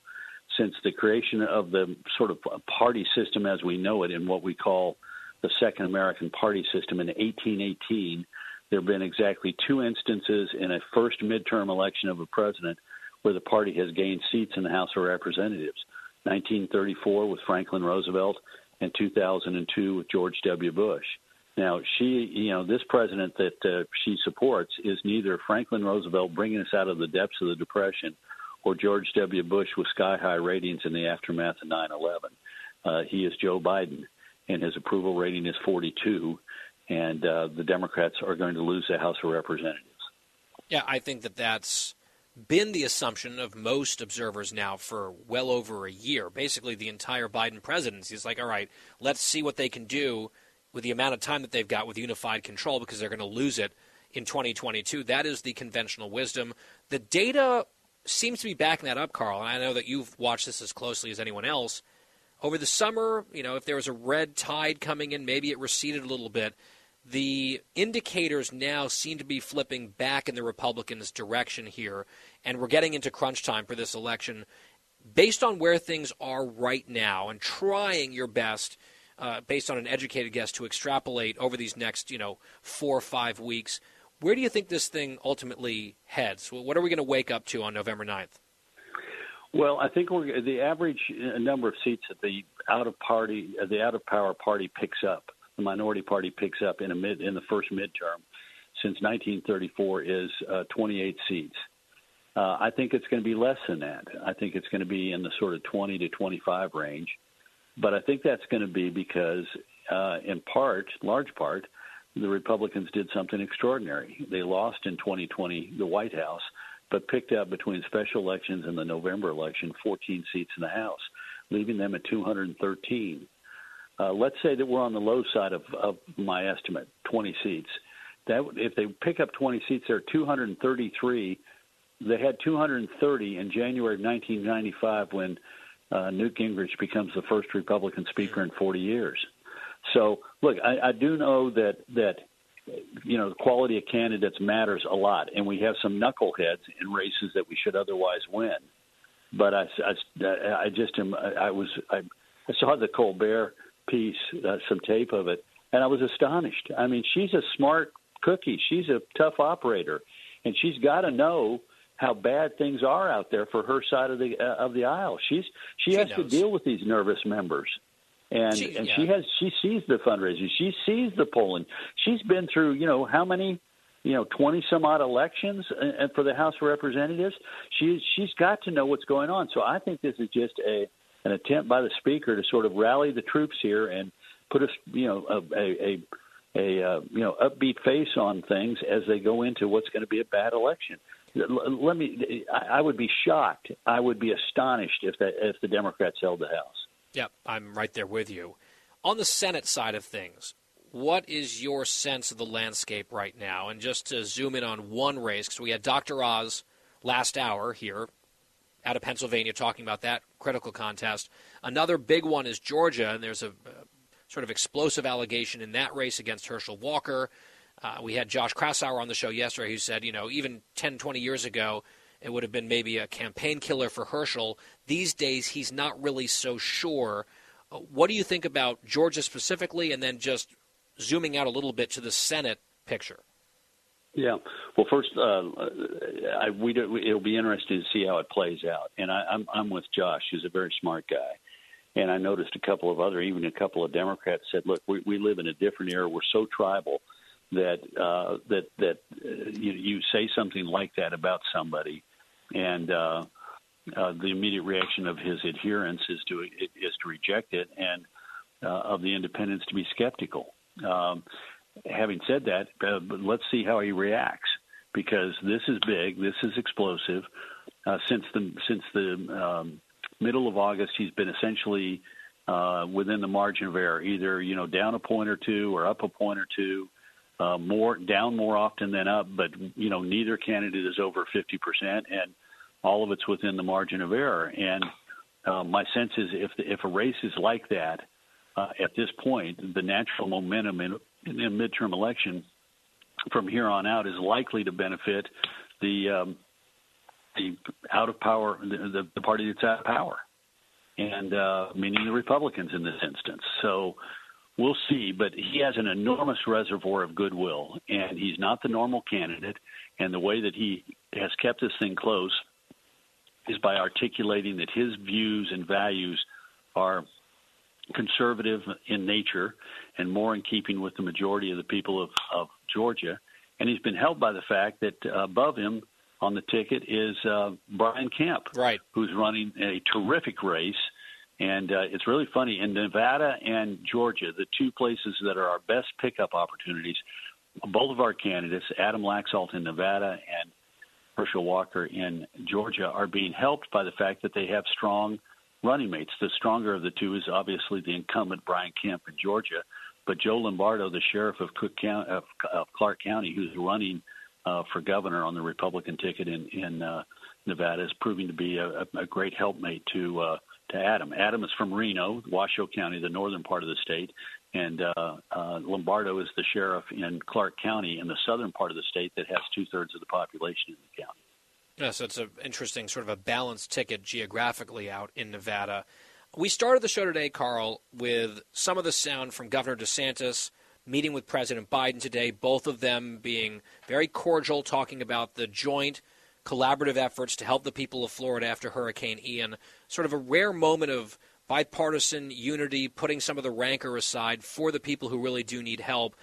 S11: Since the creation of the sort of party system as we know it in what we call the Second American Party System in 1818 there have been exactly two instances in a first midterm election of a president where the party has gained seats in the House of Representatives 1934 with Franklin Roosevelt and 2002 with George W. Bush. Now, she, you know, this president that uh, she supports is neither Franklin Roosevelt bringing us out of the depths of the Depression or George W. Bush with sky high ratings in the aftermath of 9 11. Uh, he is Joe Biden, and his approval rating is 42 and uh, the Democrats are going to lose the House of Representatives.
S1: Yeah, I think that that's been the assumption of most observers now for well over a year. Basically, the entire Biden presidency is like, all right, let's see what they can do with the amount of time that they've got with unified control because they're going to lose it in 2022. That is the conventional wisdom. The data seems to be backing that up, Karl, and I know that you've watched this as closely as anyone else. Over the summer, you know, if there was a red tide coming in, maybe it receded a little bit the indicators now seem to be flipping back in the Republicans' direction here, and we're getting into crunch time for this election. Based on where things are right now, and trying your best, uh, based on an educated guess, to extrapolate over these next, you know, four or five weeks, where do you think this thing ultimately heads? What are we going to wake up to on November 9th?
S11: Well, I think the average uh, number of seats that the out of party, uh, the out of power party picks up the minority party picks up in a mid in the first midterm since 1934 is uh, 28 seats. Uh, I think it's going to be less than that. I think it's going to be in the sort of 20 to 25 range. But I think that's going to be because, uh, in part, large part, the Republicans did something extraordinary. They lost in 2020 the White House, but picked up between special elections and the November election 14 seats in the House, leaving them at 213. Uh, let's say that we're on the low side of, of my estimate, 20 seats. That if they pick up 20 seats, there are 233. They had 230 in January of 1995 when uh, Newt Gingrich becomes the first Republican speaker in 40 years. So, look, I, I do know that that you know the quality of candidates matters a lot, and we have some knuckleheads in races that we should otherwise win. But I, I, I just am. I was. I, I saw the Colbert piece, uh, some tape of it, and I was astonished. I mean, she's a smart cookie. She's a tough operator, and she's got to know how bad things are out there for her side of the uh, of the aisle. She's she, she has knows. to deal with these nervous members. And she, and yeah. she has she sees the fundraising, she sees the polling. She's been through, you know, how many you know, 20 some odd elections and for the House of Representatives. She she's got to know what's going on. So I think this is just a an attempt by the speaker to sort of rally the troops here and put a you know a a, a uh, you know upbeat face on things as they go into what's going to be a bad election. Let me. I would be shocked. I would be astonished if that if the Democrats held the House.
S1: Yep, I'm right there with you. On the Senate side of things, what is your sense of the landscape right now? And just to zoom in on one race, because we had Dr. Oz last hour here out of Pennsylvania talking about that critical contest. Another big one is Georgia, and there's a, a sort of explosive allegation in that race against Herschel Walker. Uh, we had Josh Kraushaar on the show yesterday who said, you know, even 10, 20 years ago, it would have been maybe a campaign killer for Herschel. These days, he's not really so sure. Uh, what do you think about Georgia specifically, and then just zooming out a little bit to the Senate picture.
S11: Yeah. Well, first, uh, I, we do, it'll be interesting to see how it plays out. And I, I'm, I'm with Josh, who's a very smart guy. And I noticed a couple of other, even a couple of Democrats said, "Look, we, we live in a different era. We're so tribal that uh, that that uh, you, you say something like that about somebody, and uh, uh, the immediate reaction of his adherents is to is to reject it, and uh, of the independents to be skeptical." Um, having said that, uh, let's see how he reacts because this is big, this is explosive. Since the since the um, middle of August, he's been essentially within the margin of error, either you know down a point or two or up a point or two. Uh, more down more often than up, but you know neither candidate is over 50%, and all of it's within the margin of error. And uh, my sense is if the, if a race is like that uh, at this point, the natural momentum in, in a midterm election from here on out is likely to benefit the um, the out of power, the, the party that's out of power, and uh, meaning the Republicans in this instance. So we'll see. But he has an enormous reservoir of goodwill, and he's not the normal candidate. And the way that he has kept this thing close is by articulating that his views and values are conservative in nature and more in keeping with the majority of the people of, of Georgia. And he's been helped by the fact that uh, above him on the ticket is uh, Brian Kemp,
S1: right,
S11: who's running a terrific race. And uh, it's really funny in Nevada and Georgia, the two places that are our best pickup opportunities. Both of our candidates, Adam Laxalt in Nevada and Herschel Walker in Georgia, are being helped by the fact that they have strong running mates. The stronger of the two is obviously the incumbent Brian Kemp in Georgia, but Joe Lombardo, the sheriff of Cook County, of, Clark County, who's running uh, for governor on the Republican ticket in in uh, Nevada, is proving to be a, a great helpmate to uh, to Adam. Adam is from Reno, Washoe County, the northern part of the state, and uh, uh, Lombardo is the sheriff in Clark County, in the southern part of the state that has two thirds of the population in the county.
S1: Yeah, so it's an interesting sort of a balanced ticket geographically out in Nevada. We started the show today, Karl, with some of the sound from Governor DeSantis meeting with President Biden today, both of them being very cordial, talking about the joint collaborative efforts to help the people of Florida after Hurricane Ian. Sort of a rare moment of bipartisan unity, putting some of the rancor aside for the people who really do need help.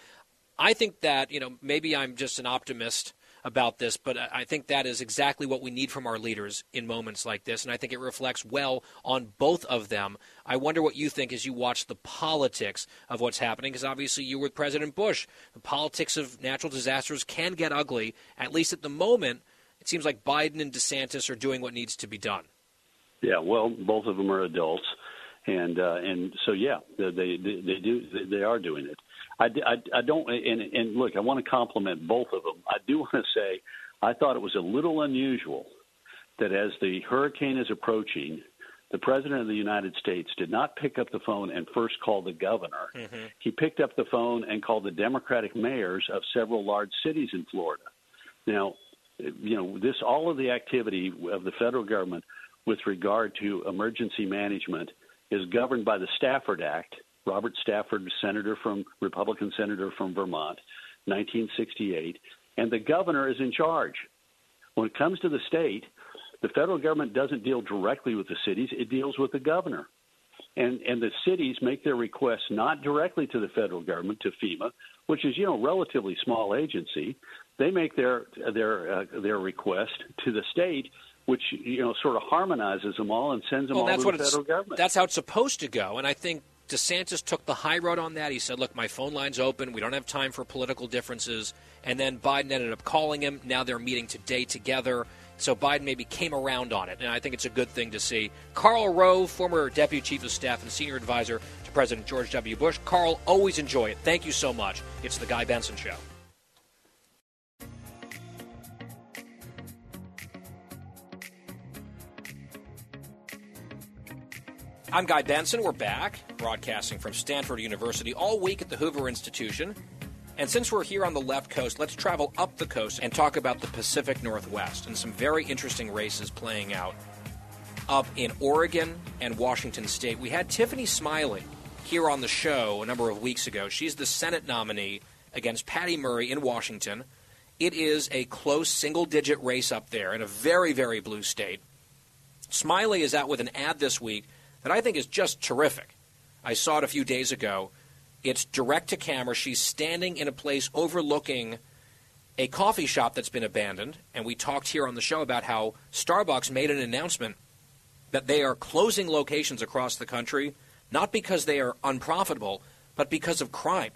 S1: I think that, you know, maybe I'm just an optimist about this, but I think that is exactly what we need from our leaders in moments like this, and I think it reflects well on both of them. I wonder what you think as you watch the politics of what's happening, because obviously you were with President Bush. The politics of natural disasters can get ugly, at least at the moment. It seems like Biden and DeSantis are doing what needs to be done.
S11: Yeah, well, both of them are adults, and uh, and so yeah, they, they they do they are doing it. I, I, I don't, and, and look, I want to compliment both of them. I do want to say I thought it was a little unusual that as the hurricane is approaching, the president of the United States did not pick up the phone and first call the governor. Mm-hmm. He picked up the phone and called the Democratic mayors of several large cities in Florida. Now, you know, this all of the activity of the federal government with regard to emergency management is governed by the Stafford Act, Robert Stafford, senator from Republican senator from Vermont, 1968, and the governor is in charge. When it comes to the state, the federal government doesn't deal directly with the cities; it deals with the governor. And and the cities make their requests not directly to the federal government, to FEMA, which is you know relatively small agency. They make their their uh, their request to the state, which you know sort of harmonizes them all and sends them
S1: well,
S11: all
S1: that's
S11: to the federal government.
S1: That's how it's supposed to go, and I think DeSantis took the high road on that. He said, "Look, my phone line's open. We don't have time for political differences." And then Biden ended up calling him. Now they're meeting today together. So Biden maybe came around on it, and I think it's a good thing to see. Karl Rove, former deputy chief of staff and senior advisor to President George W. Bush. Karl, always enjoy it. Thank you so much. It's the Guy Benson Show. I'm Guy Benson. We're back, broadcasting from Stanford University all week at the Hoover Institution. And since we're here on the left coast, let's travel up the coast and talk about the Pacific Northwest and some very interesting races playing out up in Oregon and Washington State. We had Tiffany Smiley here on the show a number of weeks ago. She's the Senate nominee against Patty Murray in Washington. It is a close single digit race up there in a very, very blue state. Smiley is out with an ad this week that I think is just terrific. I saw it a few days ago. It's direct to camera. She's standing in a place overlooking a coffee shop that's been abandoned. And we talked here on the show about how Starbucks made an announcement that they are closing locations across the country, not because they are unprofitable, but because of crime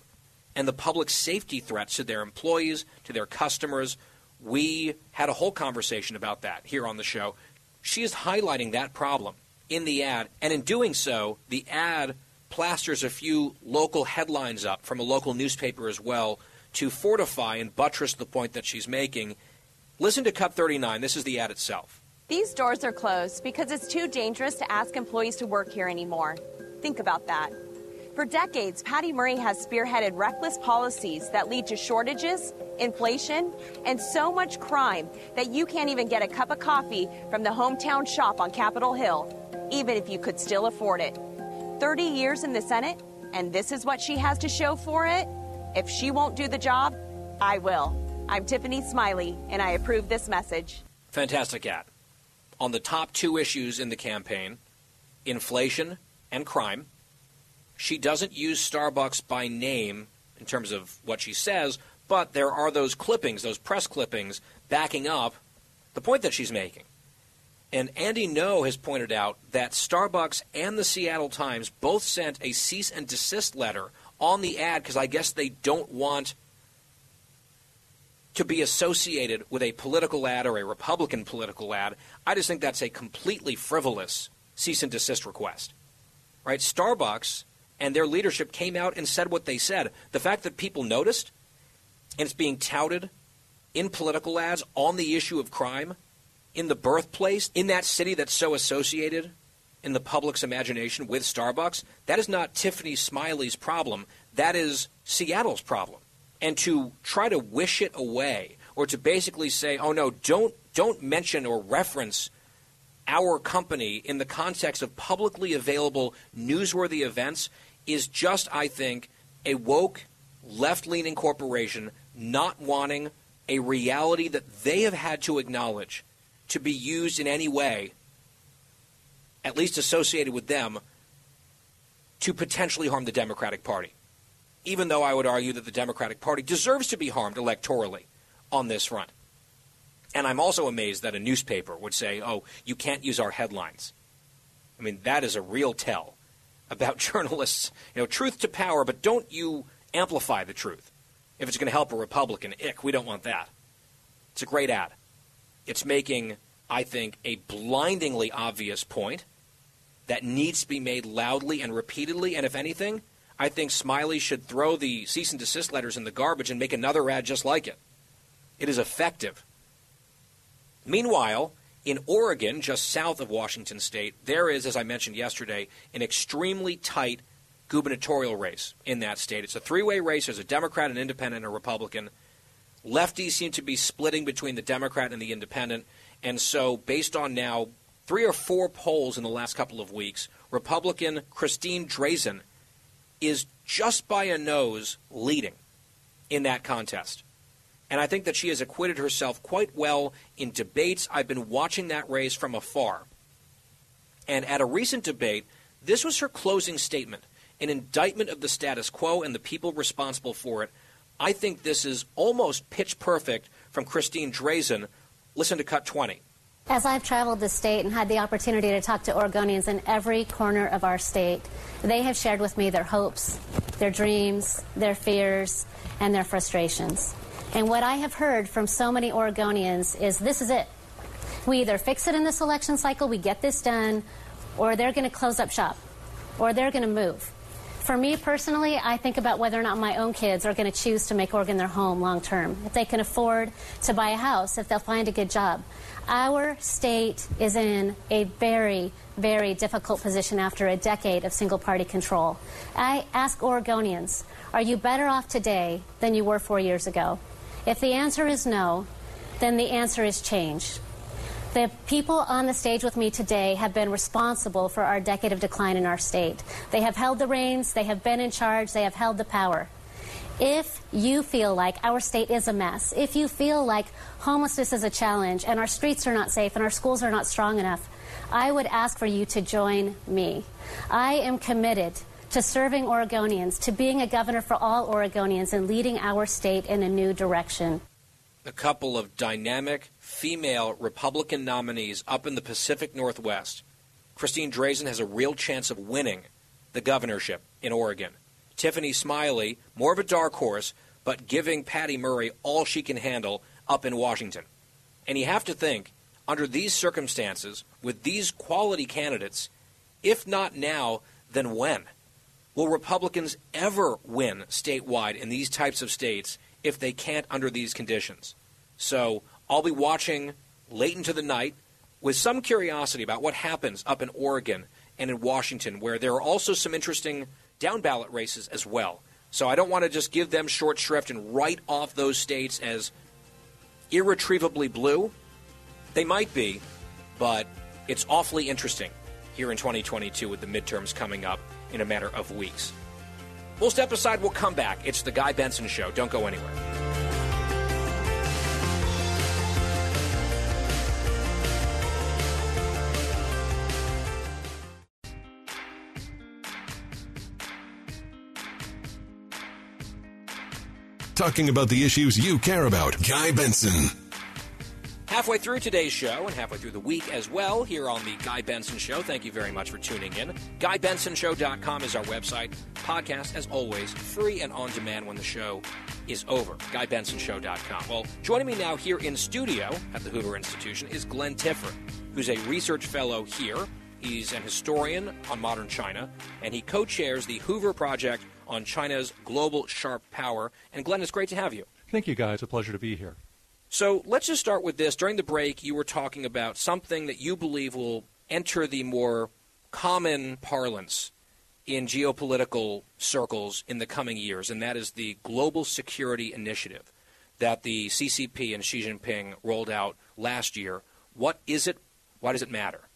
S1: and the public safety threats to their employees, to their customers. We had a whole conversation about that here on the show. She is highlighting that problem in the ad, and in doing so, the ad plasters a few local headlines up from a local newspaper as well to fortify and buttress the point that she's making. Listen to Cut 39. This is the ad itself.
S14: These doors are closed because it's too dangerous to ask employees to work here anymore. Think about that. For decades, Patty Murray has spearheaded reckless policies that lead to shortages, inflation, and so much crime that you can't even get a cup of coffee from the hometown shop on Capitol Hill, even if you could still afford it. 30 years in the Senate, and this is what she has to show for it? If she won't do the job, I will. I'm Tiffany Smiley, and I approve this message.
S1: Fantastic ad. On the top two issues in the campaign inflation and crime. She doesn't use Starbucks by name in terms of what she says, but there are those clippings, those press clippings, backing up the point that she's making. And Andy Ngo has pointed out that Starbucks and the Seattle Times both sent a cease and desist letter on the ad because I guess they don't want to be associated with a political ad or a Republican political ad. I just think that's a completely frivolous cease and desist request. Right? Starbucks and their leadership came out and said what they said. The fact that people noticed and it's being touted in political ads on the issue of crime in the birthplace in that city that's so associated in the public's imagination with Starbucks, that is not Tiffany Smiley's problem. That is Seattle's problem. And to try to wish it away or to basically say, "Oh no, don't don't mention or reference our company in the context of publicly available newsworthy events is just, I think, a woke, left leaning corporation not wanting a reality that they have had to acknowledge to be used in any way, at least associated with them, to potentially harm the Democratic Party. Even though I would argue that the Democratic Party deserves to be harmed electorally on this front. And I'm also amazed that a newspaper would say, oh, you can't use our headlines. I mean, that is a real tell about journalists. You know, truth to power, but don't you amplify the truth. If it's going to help a Republican, ick, we don't want that. It's a great ad. It's making, I think, a blindingly obvious point that needs to be made loudly and repeatedly. And if anything, I think Smiley should throw the cease and desist letters in the garbage and make another ad just like it. It is effective. Meanwhile, in Oregon, just south of Washington state, there is, as I mentioned yesterday, an extremely tight gubernatorial race in that state. It's a three way race. There's a Democrat, an independent, and a Republican. Lefties seem to be splitting between the Democrat and the independent. And so, based on now three or four polls in the last couple of weeks, Republican Christine Drazan is just by a nose leading in that contest. And I think that she has acquitted herself quite well in debates. I've been watching that race from afar. And at a recent debate, this was her closing statement an indictment of the status quo and the people responsible for it. I think this is almost pitch perfect from Christine Drazan. Listen to cut 20.
S15: As I've traveled the state and had the opportunity to talk to Oregonians in every corner of our state, they have shared with me their hopes, their dreams, their fears, and their frustrations. And what I have heard from so many Oregonians is this is it. We either fix it in this election cycle, we get this done, or they're going to close up shop, or they're going to move. For me personally, I think about whether or not my own kids are going to choose to make Oregon their home long term. If they can afford to buy a house, if they'll find a good job. Our state is in a very, very difficult position after a decade of single party control. I ask Oregonians, are you better off today than you were four years ago? If the answer is no, then the answer is change. The people on the stage with me today have been responsible for our decade of decline in our state. They have held the reins, they have been in charge, they have held the power. If you feel like our state is a mess, if you feel like homelessness is a challenge and our streets are not safe and our schools are not strong enough, I would ask for you to join me. I am committed to serving Oregonians, to being a governor for all Oregonians, and leading our state in a new direction.
S1: A couple of dynamic female Republican nominees up in the Pacific Northwest. Christine Drazan has a real chance of winning the governorship in Oregon. Tiffany Smiley, more of a dark horse, but giving Patty Murray all she can handle up in Washington. And you have to think, under these circumstances, with these quality candidates, if not now, then when? Will Republicans ever win statewide in these types of states if they can't under these conditions? So I'll be watching late into the night with some curiosity about what happens up in Oregon and in Washington, where there are also some interesting down ballot races as well. So I don't want to just give them short shrift and write off those states as irretrievably blue. They might be, but it's awfully interesting here in 2022 with the midterms coming up in a matter of weeks. We'll step aside, we'll come back. It's the Guy Benson Show. Don't go anywhere.
S3: Talking about the issues you care about. Guy Benson.
S1: Halfway through today's show and halfway through the week as well here on the Guy Benson Show. Thank you very much for tuning in. GuyBensonShow.com is our website. Podcast, as always, free and on demand when the show is over. GuyBensonShow.com. Well, joining me now here in studio at the Hoover Institution is Glenn Tiffert, who's a research fellow here. He's an historian on modern China, and he co chairs the Hoover Project on China's global sharp power. And Glenn, it's great to have you.
S16: Thank you, guys. A pleasure to be here.
S1: So let's just start with this. During the break, you were talking about something that you believe will enter the more common parlance in geopolitical circles in the coming years, and that is the Global Security Initiative that the CCP and Xi Jinping rolled out last year. What is it? Why does it matter?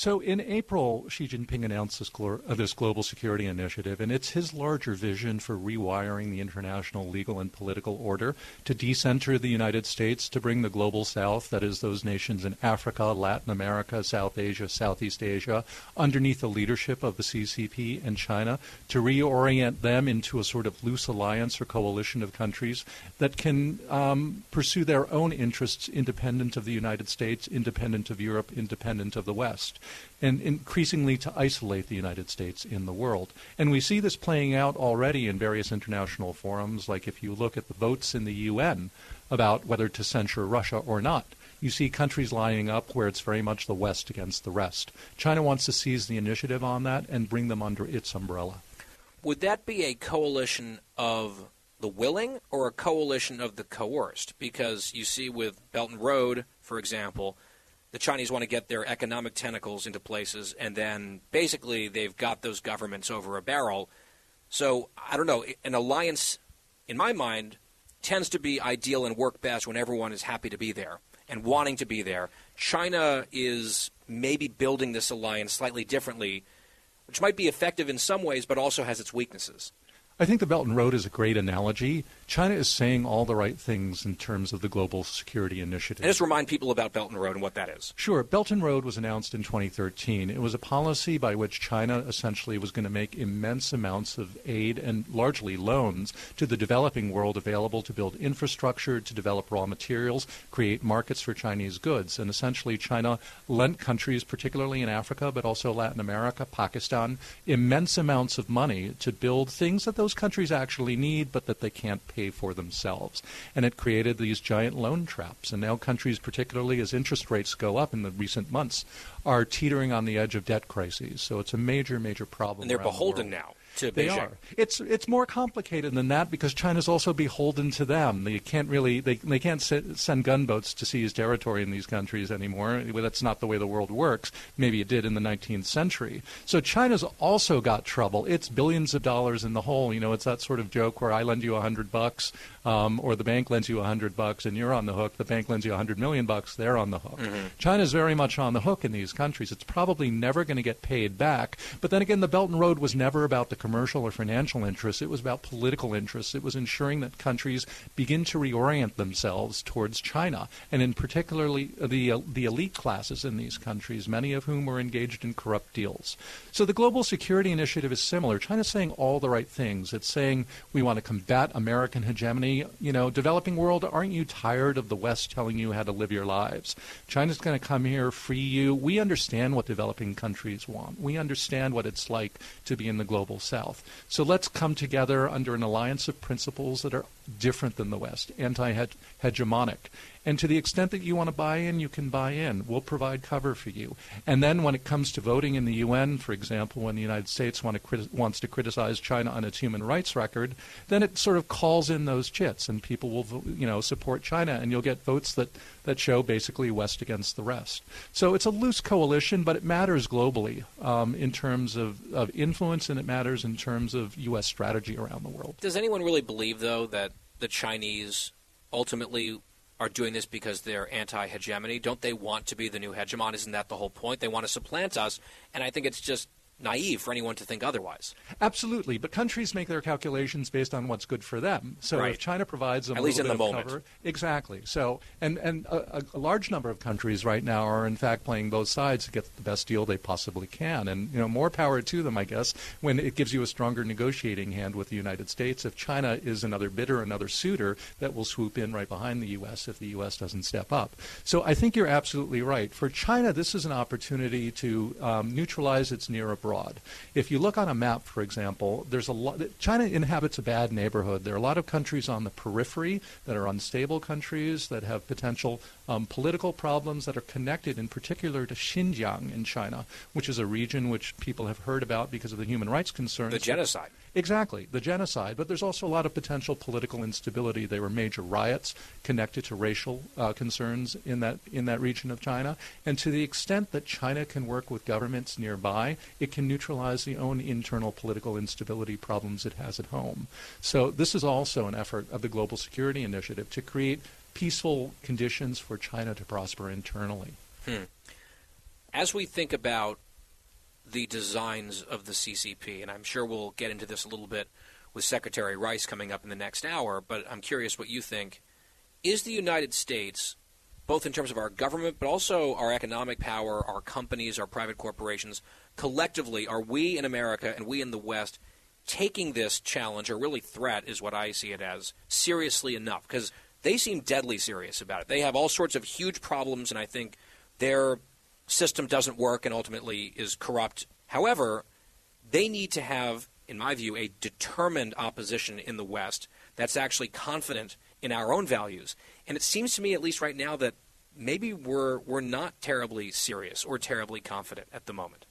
S16: So in April, Xi Jinping announced this, uh, this, global security initiative, and it's his larger vision for rewiring the international legal and political order to decenter the United States, to bring the global south, that is, those nations in Africa, Latin America, South Asia, Southeast Asia, underneath the leadership of the CCP and China, to reorient them into a sort of loose alliance or coalition of countries that can um, pursue their own interests independent of the United States, independent of Europe, independent of the West and increasingly to isolate the United States in the world. And we see this playing out already in various international forums, like if you look at the votes in the UN about whether to censure Russia or not. You see countries lining up where it's very much the West against the rest. China wants to seize the initiative on that and bring them under its umbrella.
S1: Would that be a coalition of the willing or a coalition of the coerced? Because you see with Belt and Road, for example, the Chinese want to get their economic tentacles into places, and then basically they've got those governments over a barrel. So I don't know. An alliance, in my mind, tends to be ideal and work best when everyone is happy to be there and wanting to be there. China is maybe building this alliance slightly differently, which might be effective in some ways, but also has its weaknesses.
S16: I think the Belt and Road is a great analogy. China is saying all the right things in terms of the global security initiative.
S1: And just remind people about Belt and Road and what that is.
S16: Sure. Belt and Road was announced in 2013. It was a policy by which China essentially was going to make immense amounts of aid and largely loans to the developing world available to build infrastructure, to develop raw materials, create markets for Chinese goods. And essentially, China lent countries, particularly in Africa, but also Latin America, Pakistan, immense amounts of money to build things that those those countries actually need, but that they can't pay for themselves. And it created these giant loan traps. And now countries, particularly as interest rates go up in the recent months, are teetering on the edge of debt crises. So it's a major, major problem.
S1: And they're beholden
S16: the
S1: now. To
S16: They
S1: Beijing.
S16: are. It's it's more complicated than that because China's also beholden to them. They can't really they they can't se- send gunboats to seize territory in these countries anymore. Well, That's not the way the world works. Maybe it did in the 19th century. So China's also got trouble. It's billions of dollars in the hole. You know, it's that sort of joke where I lend you a hundred bucks, um, or the bank lends you a hundred bucks, and you're on the hook. The bank lends you a hundred million bucks, they're on the hook. China's very much on the hook in these countries. It's probably never going to get paid back. But then again, the Belt and Road was never about the commercial or financial interests. It was about political interests. It was ensuring that countries begin to reorient themselves towards China, and in particularly the uh, the elite classes in these countries, many of whom were engaged in corrupt deals. So the Global Security Initiative is similar. China's saying all the right things. It's saying we want to combat American hegemony. You know, developing world, aren't you tired of the West telling you how to live your lives? China's going to come here, free you. We understand what developing countries want. We understand what it's like to be in the global South. So let's come together under an alliance of principles that are different than the West, anti-hegemonic. And to the extent that you want to buy in, you can buy in. We'll provide cover for you. And then when it comes to voting in the UN, for example, when the United States want to criti- wants to criticize China on its human rights record, then it sort of calls in those chits, and people will, you know, support China, and you'll get votes that that show basically West against the rest. So it's a loose coalition, but it matters globally um, in terms of, of influence, and it matters in terms of U.S. strategy around the world.
S1: Does anyone really believe, though, that the Chinese ultimately are doing this because they're anti-hegemony? Don't they want to be the new hegemon? Isn't that the whole point? They want to supplant us, and I think it's just naive for anyone to think otherwise.
S16: Absolutely, but countries make their calculations based on what's good for them. So
S1: Right.
S16: if China provides them
S1: At
S16: a
S1: least in
S16: bit
S1: the moment.
S16: cover, exactly. So and and a, a- a large number of countries right now are in fact playing both sides to get the best deal they possibly can, and you know more power to them, I guess, when it gives you a stronger negotiating hand with the United States. If China is another bidder, another suitor, that will swoop in right behind the U.S. if the U.S. doesn't step up. So I think you're absolutely right. For China, this is an opportunity to um, neutralize its near abroad. If you look on a map, for example, there's a lot. China inhabits a bad neighborhood. There are a lot of countries on the periphery that are unstable countries that have potential um, political problems that are connected, in particular, to Xinjiang in China, which is a region which people have heard about because of the human rights concerns.
S1: The genocide.
S16: Exactly, the genocide. But there's also a lot of potential political instability. There were major riots connected to racial uh, concerns in that in that region of China. And to the extent that China can work with governments nearby, it can neutralize the own internal political instability problems it has at home. So this is also an effort of the Global Security Initiative to create peaceful conditions for China to prosper internally.
S1: Hmm. As we think about the designs of the CCP, and I'm sure we'll get into this a little bit with Secretary Rice coming up in the next hour, but I'm curious what you think. Is the United States, both in terms of our government, but also our economic power, our companies, our private corporations, collectively, are we in America and we in the West taking this challenge, or really threat is what I see it as, seriously enough? Because they seem deadly serious about it. They have all sorts of huge problems, and I think their system doesn't work and ultimately is corrupt. However, they need to have, in my view, a determined opposition in the West that's actually confident in our own values. And it seems to me, at least right now, that maybe we're we're not terribly serious or terribly confident at the moment.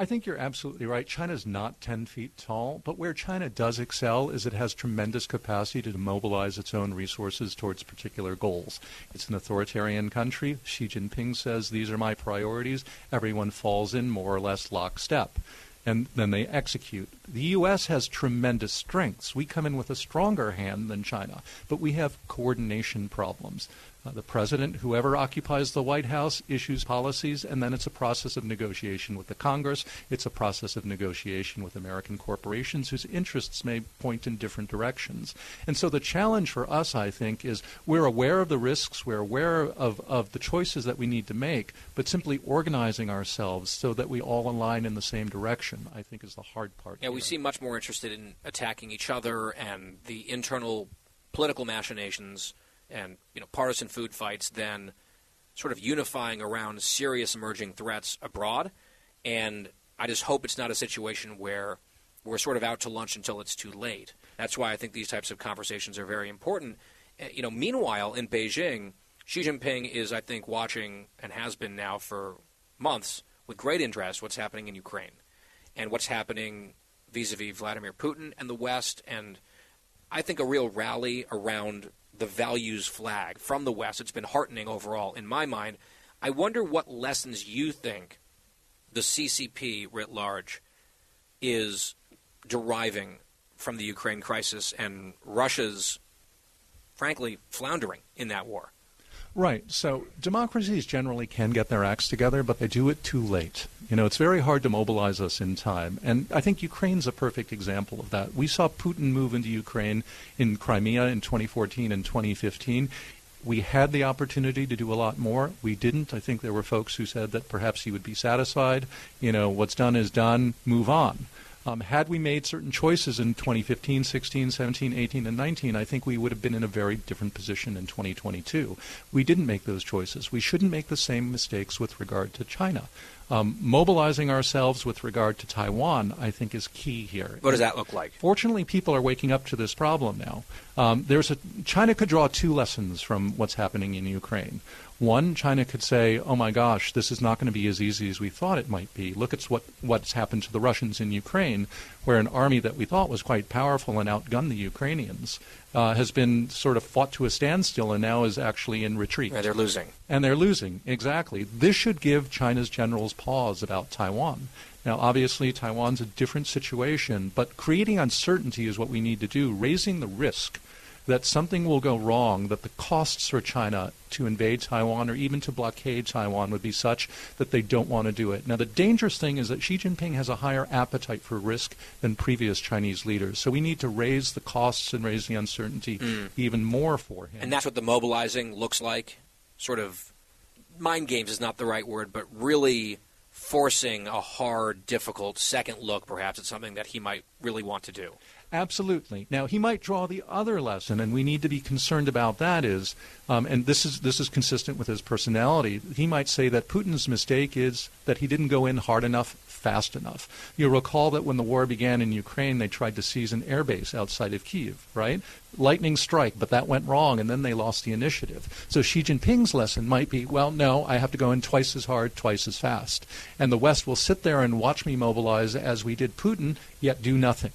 S16: I think you're absolutely right. China's not 10 feet tall, but where China does excel is it has tremendous capacity to mobilize its own resources towards particular goals. It's an authoritarian country. Xi Jinping says, These are my priorities. Everyone falls in more or less lockstep. And then they execute. The U.S. has tremendous strengths. We come in with a stronger hand than China, but we have coordination problems. Uh, the president, whoever occupies the White House, issues policies, and then it's a process of negotiation with the Congress. It's a process of negotiation with American corporations whose interests may point in different directions. And so the challenge for us, I think, is we're aware of the risks, we're aware of, of the choices that we need to make, but simply organizing ourselves so that we all align in the same direction, I think, is the hard part.
S1: Yeah, we seem much more interested in attacking each other and the internal political machinations and you know partisan food fights than sort of unifying around serious emerging threats abroad. And I just hope it's not a situation where we're sort of out to lunch until it's too late. That's why I think these types of conversations are very important. Uh, You know, meanwhile in Beijing, Xi Jinping is, I think, watching and has been now for months with great interest what's happening in Ukraine and what's happening vis a vis Vladimir Putin and the West, and I think a real rally around the values flag from the West. It's been heartening overall in my mind. I wonder what lessons you think the CCP writ large is deriving from the Ukraine crisis and Russia's, frankly, floundering in that war.
S16: Right. So democracies generally can get their acts together, but they do it too late. You know, it's very hard to mobilize us in time. And I think Ukraine's a perfect example of that. We saw Putin move into Ukraine in Crimea in 2014 and 2015. We had the opportunity to do a lot more. We didn't. I think there were folks who said that perhaps he would be satisfied. You know, what's done is done, move on. Um, had we made certain choices in 2015, 16, 17, 18, and 19, I think we would have been in a very different position in 2022. We didn't make those choices. We shouldn't make the same mistakes with regard to China. Um, mobilizing ourselves with regard to Taiwan, I think, is key here.
S1: What does that look like?
S16: Fortunately, people are waking up to this problem now. Um, there's a China could draw two lessons from what's happening in Ukraine. One, China could say, "Oh my gosh, this is not going to be as easy as we thought it might be. Look at what what's happened to the Russians in Ukraine, where an army that we thought was quite powerful and outgunned the Ukrainians uh, has been sort of fought to a standstill and now is actually in retreat.
S1: And they're losing.
S16: And they're losing exactly. This should give China's generals pause about Taiwan. Now, obviously, Taiwan's a different situation, but creating uncertainty is what we need to do, raising the risk that something will go wrong, that the costs for China to invade Taiwan or even to blockade Taiwan would be such that they don't want to do it. Now, the dangerous thing is that Xi Jinping has a higher appetite for risk than previous Chinese leaders. So we need to raise the costs and raise the uncertainty
S1: Mm.
S16: even more for him.
S1: And that's what the mobilizing looks like. Sort of mind games is not the right word, but really forcing a hard, difficult second look, perhaps, at something that he might really want to do.
S16: Absolutely. Now he might draw the other lesson, and we need to be concerned about that. Is um, and this is this is consistent with his personality. He might say that Putin's mistake is that he didn't go in hard enough, fast enough. You'll recall that when the war began in Ukraine, they tried to seize an airbase outside of Kiev. Right? Lightning strike, but that went wrong, and then they lost the initiative. So Xi Jinping's lesson might be, well, no, I have to go in twice as hard, twice as fast, and the West will sit there and watch me mobilize as we did Putin, yet do nothing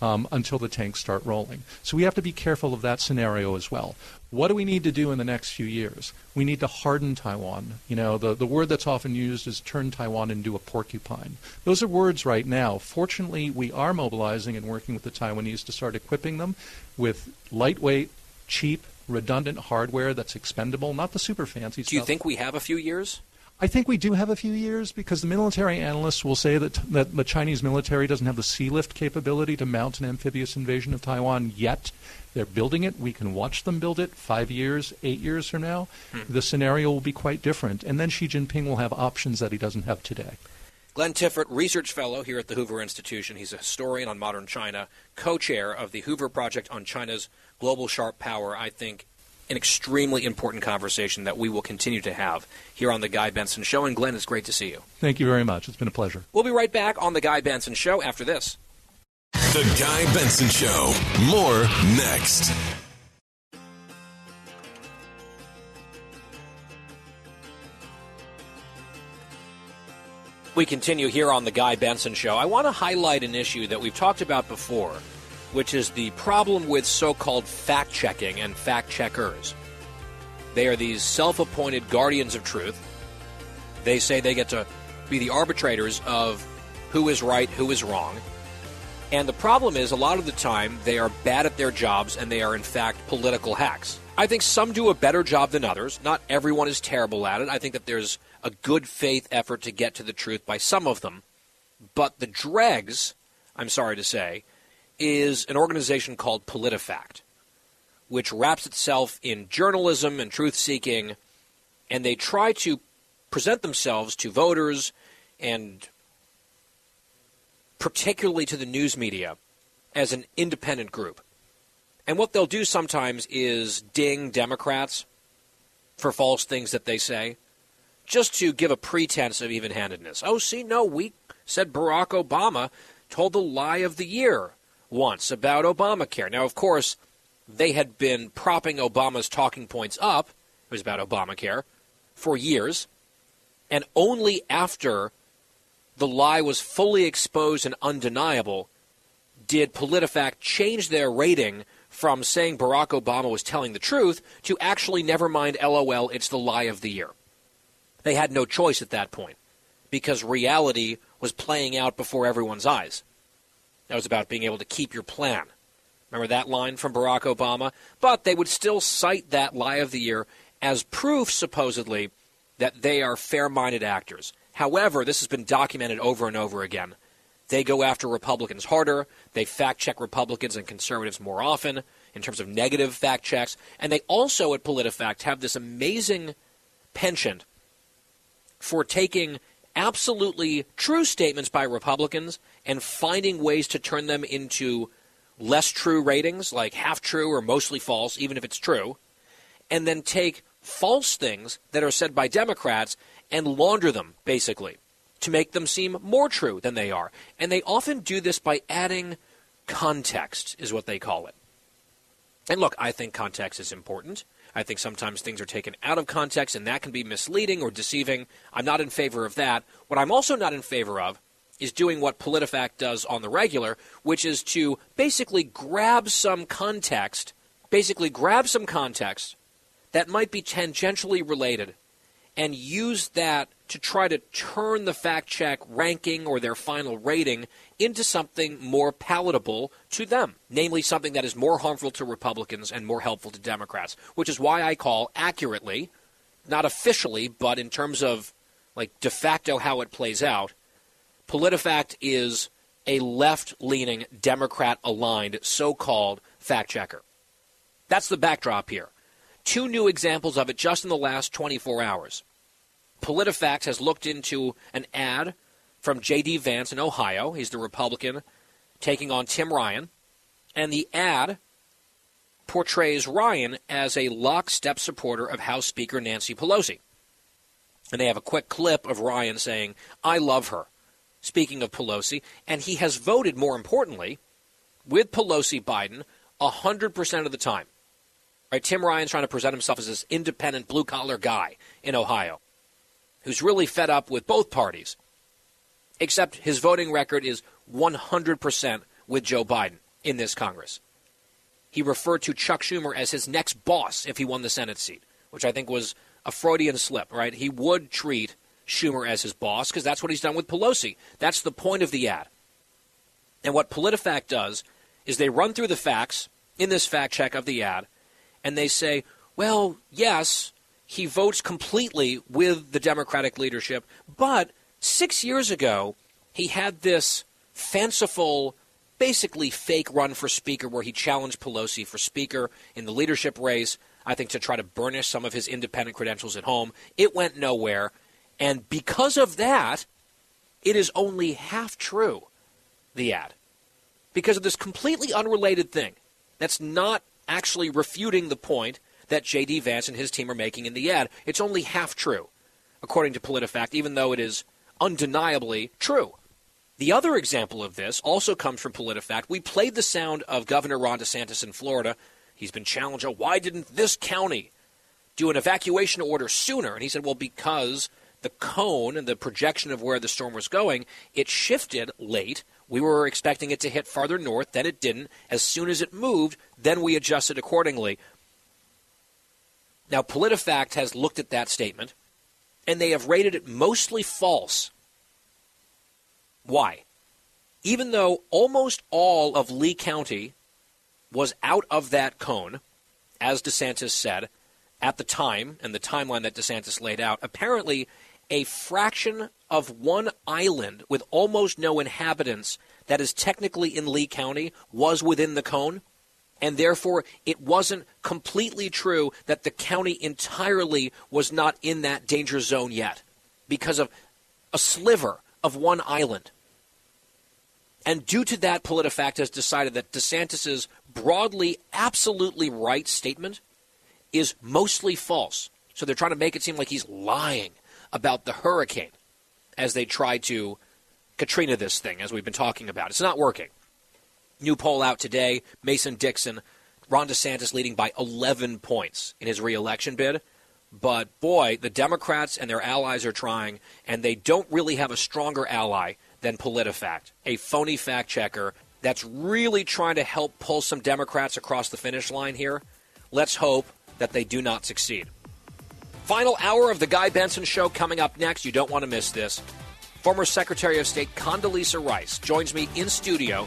S16: um, until the tanks start rolling. So we have to be careful of that scenario as well. What do we need to do in the next few years? We need to harden Taiwan. You know, the, the word that's often used is turn Taiwan into a porcupine. Those are words right now. Fortunately, we are mobilizing and working with the Taiwanese to start equipping them with lightweight, cheap, redundant hardware that's expendable, not the super fancy stuff.
S1: Do you think we have a few years?
S16: I think we do have a few years because the military analysts will say that, that the Chinese military doesn't have the sea lift capability to mount an amphibious invasion of Taiwan yet. They're building it. We can watch them build it five years, eight years from now.
S1: Hmm.
S16: The scenario will be quite different. And then Xi Jinping will have options that he doesn't have today.
S1: Glenn Tiffert, research fellow here at the Hoover Institution. He's a historian on modern China, co chair of the Hoover Project on China's global sharp power. I think an extremely important conversation that we will continue to have here on The Guy Benson Show. And Glenn, it's great to see you.
S16: Thank you very much. It's been a pleasure.
S1: We'll be right back on The Guy Benson Show after this.
S3: The Guy Benson Show. More next.
S1: We continue here on The Guy Benson Show. I want to highlight an issue that we've talked about before, which is the problem with so called fact checking and fact checkers. They are these self appointed guardians of truth. They say they get to be the arbitrators of who is right, who is wrong. And the problem is, a lot of the time, they are bad at their jobs and they are, in fact, political hacks. I think some do a better job than others. Not everyone is terrible at it. I think that there's a good faith effort to get to the truth by some of them. But the dregs, I'm sorry to say, is an organization called PolitiFact, which wraps itself in journalism and truth seeking, and they try to present themselves to voters and particularly to the news media as an independent group. And what they'll do sometimes is ding Democrats for false things that they say, just to give a pretense of even handedness. Oh, see, no, we said Barack Obama told the lie of the year once about Obamacare. Now, of course, they had been propping Obama's talking points up, it was about Obamacare, for years, and only after the lie was fully exposed and undeniable did PolitiFact change their rating from saying Barack Obama was telling the truth to actually never mind LOL, it's the lie of the year. They had no choice at that point because reality was playing out before everyone's eyes. That was about being able to keep your plan. Remember that line from Barack Obama? But they would still cite that lie of the year as proof, supposedly, that they are fair minded actors. However, this has been documented over and over again. They go after Republicans harder, they fact check Republicans and conservatives more often in terms of negative fact checks, and they also at PolitiFact have this amazing penchant for taking absolutely true statements by Republicans and finding ways to turn them into less true ratings, like half true or mostly false, even if it's true, and then take false things that are said by Democrats and launder them, basically, to make them seem more true than they are. And they often do this by adding context, is what they call it. And look, I think context is important. I think sometimes things are taken out of context and that can be misleading or deceiving. I'm not in favor of that. What I'm also not in favor of is doing what PolitiFact does on the regular, which is to basically grab some context, basically grab some context that might be tangentially related and use that to try to turn the fact check ranking or their final rating into something more palatable to them, namely something that is more harmful to Republicans and more helpful to Democrats, which is why I call accurately, not officially, but in terms of like de facto how it plays out, PolitiFact is a left leaning, Democrat aligned so called fact checker. That's the backdrop here. Two new examples of it just in the last 24 hours. PolitiFact has looked into an ad from J.D. Vance in Ohio. He's the Republican taking on Tim Ryan. And the ad portrays Ryan as a lockstep supporter of House Speaker Nancy Pelosi. And they have a quick clip of Ryan saying, I love her. Speaking of Pelosi, and he has voted, more importantly, with Pelosi Biden 100% of the time. Right, Tim Ryan's trying to present himself as this independent blue collar guy in Ohio who's really fed up with both parties. Except his voting record is 100% with Joe Biden in this Congress. He referred to Chuck Schumer as his next boss if he won the Senate seat, which I think was a Freudian slip, right? He would treat Schumer as his boss because that's what he's done with Pelosi. That's the point of the ad. And what PolitiFact does is they run through the facts in this fact check of the ad and they say, well, yes, he votes completely with the Democratic leadership. But six years ago, he had this fanciful, basically fake run for Speaker where he challenged Pelosi for Speaker in the leadership race, I think to try to burnish some of his independent credentials at home. It went nowhere. And because of that, it is only half true, the ad. Because of this completely unrelated thing that's not actually refuting the point that J.D. Vance and his team are making in the ad. It's only half true, according to PolitiFact, even though it is undeniably true. The other example of this also comes from PolitiFact. We played the sound of Governor Ron DeSantis in Florida. He's been challenged. oh, Why didn't this county do an evacuation order sooner? And he said, well, because the cone and the projection of where the storm was going, it shifted late. We were expecting it to hit farther north, then it didn't. As soon as it moved, then we adjusted accordingly. Now, PolitiFact has looked at that statement, and they have rated it mostly false. Why? Even though almost all of Lee County was out of that cone, as DeSantis said, at the time and the timeline that DeSantis laid out, apparently a fraction of one island with almost no inhabitants that is technically in Lee County was within the cone and therefore it wasn't completely true that the county entirely was not in that danger zone yet because of a sliver of one island. And due to that, PolitiFact has decided that DeSantis's broadly, absolutely right statement is mostly false. So they're trying to make it seem like he's lying about the hurricane as they try to Katrina this thing, as we've been talking about. It's not working. New poll out today Mason Dixon, Ron DeSantis leading by 11 points in his reelection bid. But boy, the Democrats and their allies are trying, and they don't really have a stronger ally than PolitiFact, a phony fact checker that's really trying to help pull some Democrats across the finish line here. Let's hope that they do not succeed. Final hour of the Guy Benson Show coming up next. You don't want to miss this. Former Secretary of State Condoleezza Rice joins me in studio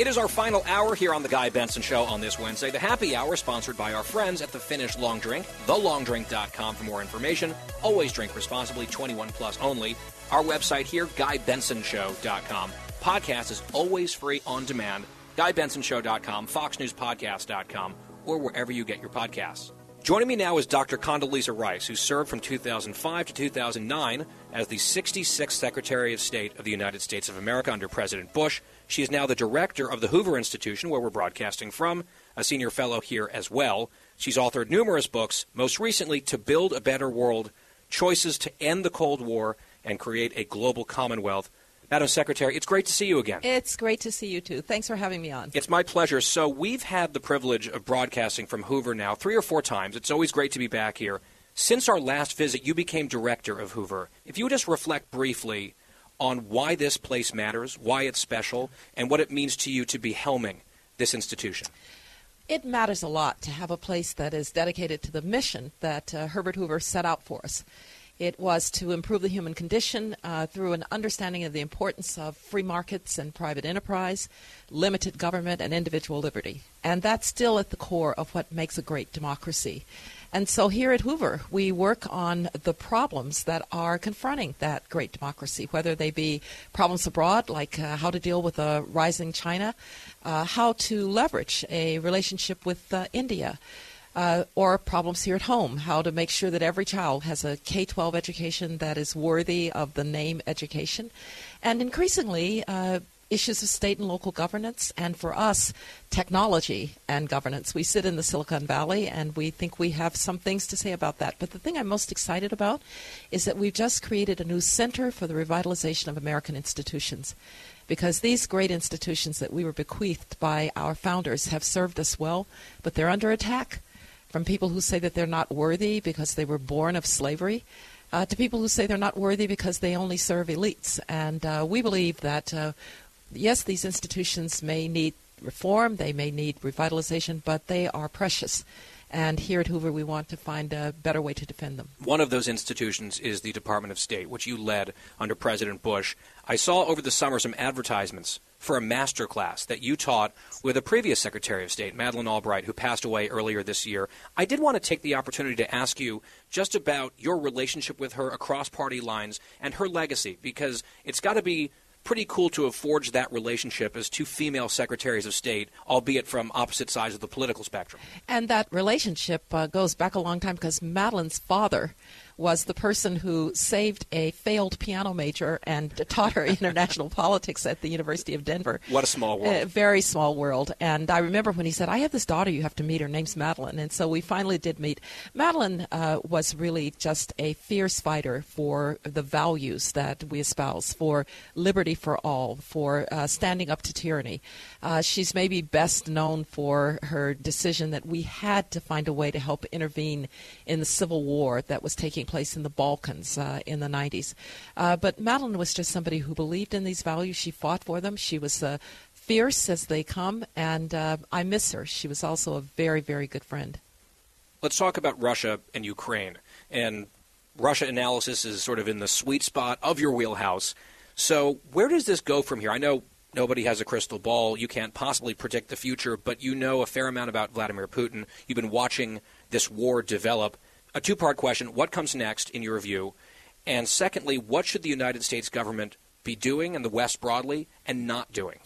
S1: It is our final hour here on the Guy Benson Show on this Wednesday. The happy hour sponsored by our friends at the Finnish Long Drink, thelongdrink.com for more information. Always drink responsibly, 21 plus only. Our website here, GuyBensonShow.com. Podcast is always free on demand. GuyBensonShow.com, FoxNewsPodcast.com, or wherever you get your podcasts. Joining me now is Dr. Condoleezza Rice, who served from 2005 to 2009 as the 66th Secretary of State of the United States of America under President Bush. She is now the director of the Hoover Institution, where we're broadcasting from, a senior fellow here as well. She's authored numerous books, most recently, To Build a Better World Choices to End the Cold War and Create a Global Commonwealth. Madam Secretary, it's great to see you again.
S17: It's great to see you too. Thanks for having me on.
S1: It's my pleasure. So, we've had the privilege of broadcasting from Hoover now three or four times. It's always great to be back here. Since our last visit, you became director of Hoover. If you would just reflect briefly on why this place matters, why it's special, and what it means to you to be helming this institution.
S17: It matters a lot to have a place that is dedicated to the mission that uh, Herbert Hoover set out for us. It was to improve the human condition uh, through an understanding of the importance of free markets and private enterprise, limited government, and individual liberty. And that's still at the core of what makes a great democracy. And so here at Hoover, we work on the problems that are confronting that great democracy, whether they be problems abroad, like uh, how to deal with a rising China, uh, how to leverage a relationship with uh, India uh, or problems here at home, how to make sure that every child has a K 12 education that is worthy of the name education, and increasingly, uh, issues of state and local governance, and for us, technology and governance. We sit in the Silicon Valley and we think we have some things to say about that. But the thing I'm most excited about is that we've just created a new Center for the Revitalization of American Institutions because these great institutions that we were bequeathed by our founders have served us well, but they're under attack from people who say that they're not worthy because they were born of slavery. Uh, to people who say they're not worthy because they only serve elites. And uh, we believe that, uh, yes, these institutions may need reform, they may need revitalization, but they are precious. And here at Hoover, we want to find a better way to defend them.
S1: One of those institutions is the Department of State, which you led under President Bush. I saw over the summer some advertisements for a master class that you taught with a previous Secretary of State, Madeleine Albright, who passed away earlier this year. I did want to take the opportunity to ask you just about your relationship with her across party lines and her legacy, because it's got to be pretty cool to have forged that relationship as two female secretaries of state, albeit from opposite sides of the political spectrum.
S17: And that relationship uh, goes back a long time because Madeleine's father was the person who saved a failed piano major and taught her international politics at the University of Denver.
S1: What a small world.
S17: A very small world. And I remember when he said, I have this daughter you have to meet. Her name's Madeleine. And so we finally did meet. Madeleine uh, was really just a fierce fighter for the values that we espouse, for liberty for all, for uh, standing up to tyranny. Uh, she's maybe best known for her decision that we had to find a way to help intervene in the civil war that was taking place in the Balkans uh, in the 90s. Uh, but Madeleine was just somebody who believed in these values. She fought for them. She was uh, fierce as they come, and uh, I miss her. She was also a very, very good friend.
S1: Let's talk about Russia and Ukraine. And Russia analysis is sort of in the sweet spot of your wheelhouse. So, where does this go from here? I know nobody has a crystal ball. You can't possibly predict the future, but you know a fair amount about Vladimir Putin. You've been watching this war develop. A two part question What comes next, in your view? And secondly, what should the United States government be doing and the West broadly and not doing?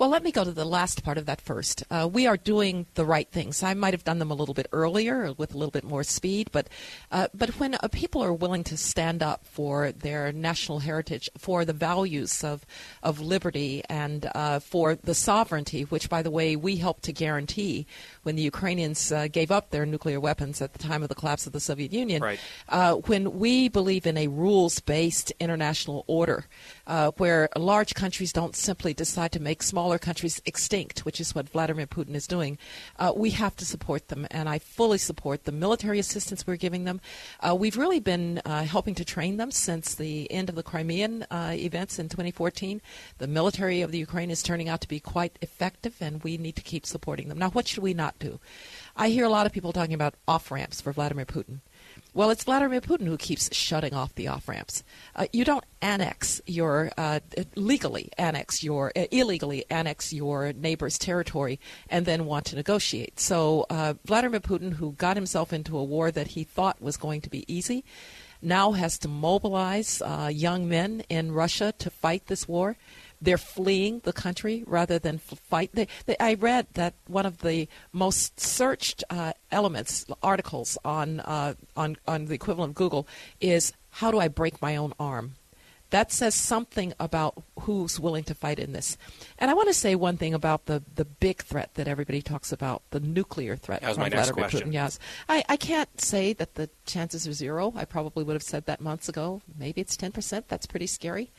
S17: Well, let me go to the last part of that first. Uh, we are doing the right things. I might have done them a little bit earlier with a little bit more speed, but uh, but when uh, people are willing to stand up for their national heritage, for the values of of liberty, and uh, for the sovereignty, which, by the way, we help to guarantee when the Ukrainians uh, gave up their nuclear weapons at the time of the collapse of the Soviet Union.
S1: Right.
S17: Uh, when we believe in a rules-based international order, where large countries don't simply decide to make smaller countries extinct, which is what Vladimir Putin is doing, uh, we have to support them. And I fully support the military assistance we're giving them. Uh, we've really been uh, helping to train them since the end of the Crimean uh, events in 2014. The military of the Ukraine is turning out to be quite effective, and we need to keep supporting them. Now, what should we not do? I hear a lot of people talking about off ramps for Vladimir Putin. Well, it's Vladimir Putin who keeps shutting off the off ramps. Uh, you don't annex your uh, legally annex your uh, illegally annex your neighbor's territory and then want to negotiate. So uh, Vladimir Putin, who got himself into a war that he thought was going to be easy, now has to mobilize uh, young men in Russia to fight this war. They're fleeing the country rather than fight. They, they, I read that one of the most searched uh, elements, articles on, uh, on, on the equivalent of Google, is how do I break my own arm? That says something about who's willing to fight in this. And I want to say one thing about the, the big threat that everybody talks about, the nuclear threat.
S1: That was
S17: from
S1: my next
S17: Vladimir
S1: question.
S17: Putin. Yes. I, I can't say that the chances are zero. I probably would have said that months ago. Maybe it's 10%. That's pretty scary.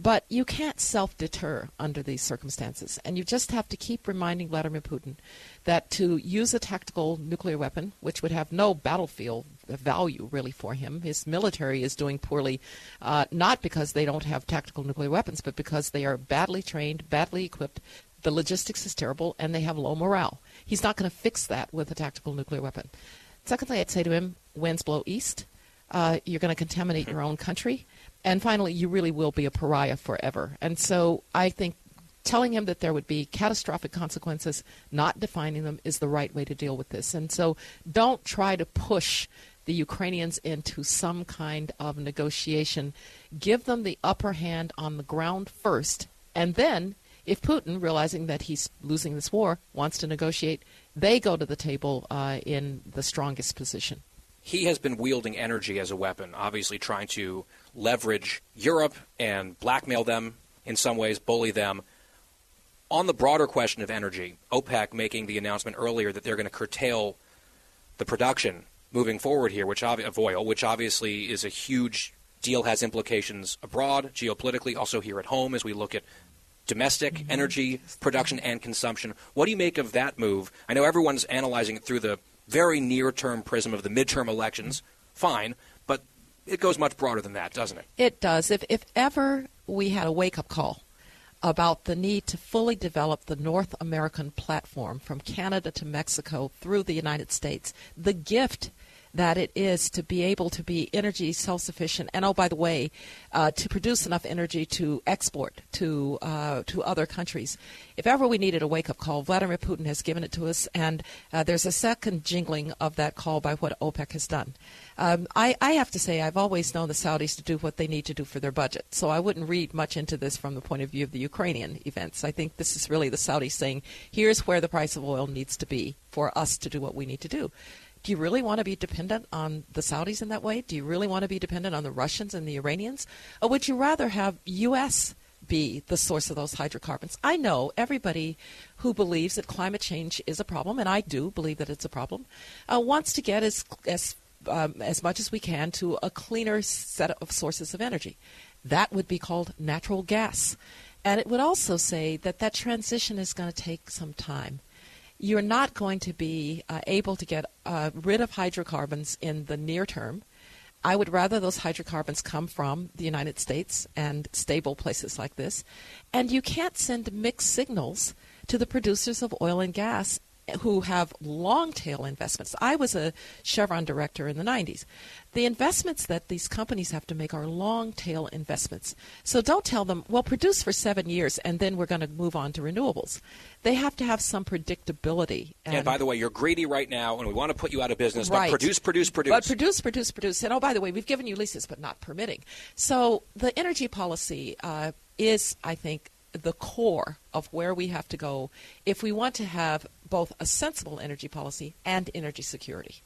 S17: But you can't self deter under these circumstances. And you just have to keep reminding Vladimir Putin that to use a tactical nuclear weapon, which would have no battlefield value really for him, his military is doing poorly, uh, not because they don't have tactical nuclear weapons, but because they are badly trained, badly equipped. The logistics is terrible, and they have low morale. He's not going to fix that with a tactical nuclear weapon. Secondly, I'd say to him, winds blow east. Uh, you're going to contaminate your own country. And finally, you really will be a pariah forever. And so I think telling him that there would be catastrophic consequences, not defining them, is the right way to deal with this. And so don't try to push the Ukrainians into some kind of negotiation. Give them the upper hand on the ground first. And then, if Putin, realizing that he's losing this war, wants to negotiate, they go to the table uh, in the strongest position.
S1: He has been wielding energy as a weapon, obviously trying to leverage Europe and blackmail them in some ways, bully them. On the broader question of energy, OPEC making the announcement earlier that they're going to curtail the production moving forward here, which of oil, which obviously is a huge deal, has implications abroad, geopolitically, also here at home as we look at domestic mm-hmm. energy production and consumption. What do you make of that move? I know everyone's analyzing it through the very near term prism of the midterm elections. Fine, it goes much broader than that, doesn't it?
S17: It does. If, if ever we had a wake up call about the need to fully develop the North American platform from Canada to Mexico through the United States, the gift that it is to be able to be energy self sufficient, and oh, by the way, uh, to produce enough energy to export to uh, to other countries. If ever we needed a wake up call, Vladimir Putin has given it to us, and uh, there's a second jingling of that call by what OPEC has done. Um, I, I have to say, I've always known the Saudis to do what they need to do for their budget, so I wouldn't read much into this from the point of view of the Ukrainian events. I think this is really the Saudis saying, here's where the price of oil needs to be for us to do what we need to do. Do you really want to be dependent on the Saudis in that way? Do you really want to be dependent on the Russians and the Iranians? Or would you rather have U.S. be the source of those hydrocarbons? I know everybody who believes that climate change is a problem, and I do believe that it's a problem, uh, wants to get as, as, um, as much as we can to a cleaner set of sources of energy. That would be called natural gas. And it would also say that that transition is going to take some time you're not going to be uh, able to get uh, rid of hydrocarbons in the near term. I would rather those hydrocarbons come from the United States and stable places like this. And you can't send mixed signals to the producers of oil and gas who have long tail investments. I was a Chevron director in the 90s. The investments that these companies have to make are long tail investments. So don't tell them, well, produce for seven years and then we're going to move on to renewables. They have to have some predictability.
S1: And, and by the way, you're greedy right now and we want to put you out of business,
S17: right.
S1: but produce, produce, produce.
S17: But produce, produce, produce. And oh, by the way, we've given you leases but not permitting. So the energy policy uh, is, I think, the core of where we have to go if we want to have both a sensible energy policy and energy security.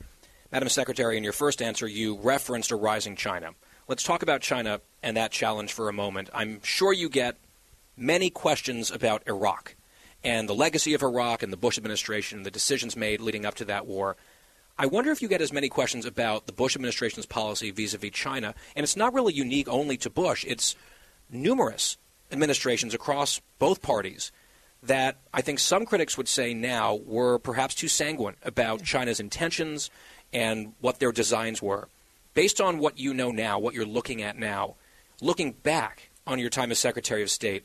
S1: Madam Secretary, in your first answer, you referenced a rising China. Let's talk about China and that challenge for a moment. I'm sure you get many questions about Iraq and the legacy of Iraq and the Bush administration, and the decisions made leading up to that war. I wonder if you get as many questions about the Bush administration's policy vis a vis China. And it's not really unique only to Bush, it's numerous administrations across both parties that I think some critics would say now were perhaps too sanguine about China's intentions and what their designs were. Based on what you know now, what you're looking at now, looking back on your time as Secretary of State,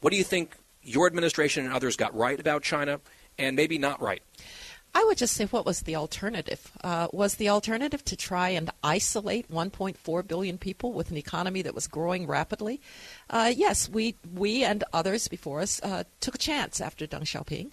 S1: what do you think your administration and others got right about China and maybe not right?
S17: I would just say, what was the alternative? Uh, was the alternative to try and isolate 1.4 billion people with an economy that was growing rapidly? Uh, yes, we we and others before us uh, took a chance after Deng Xiaoping.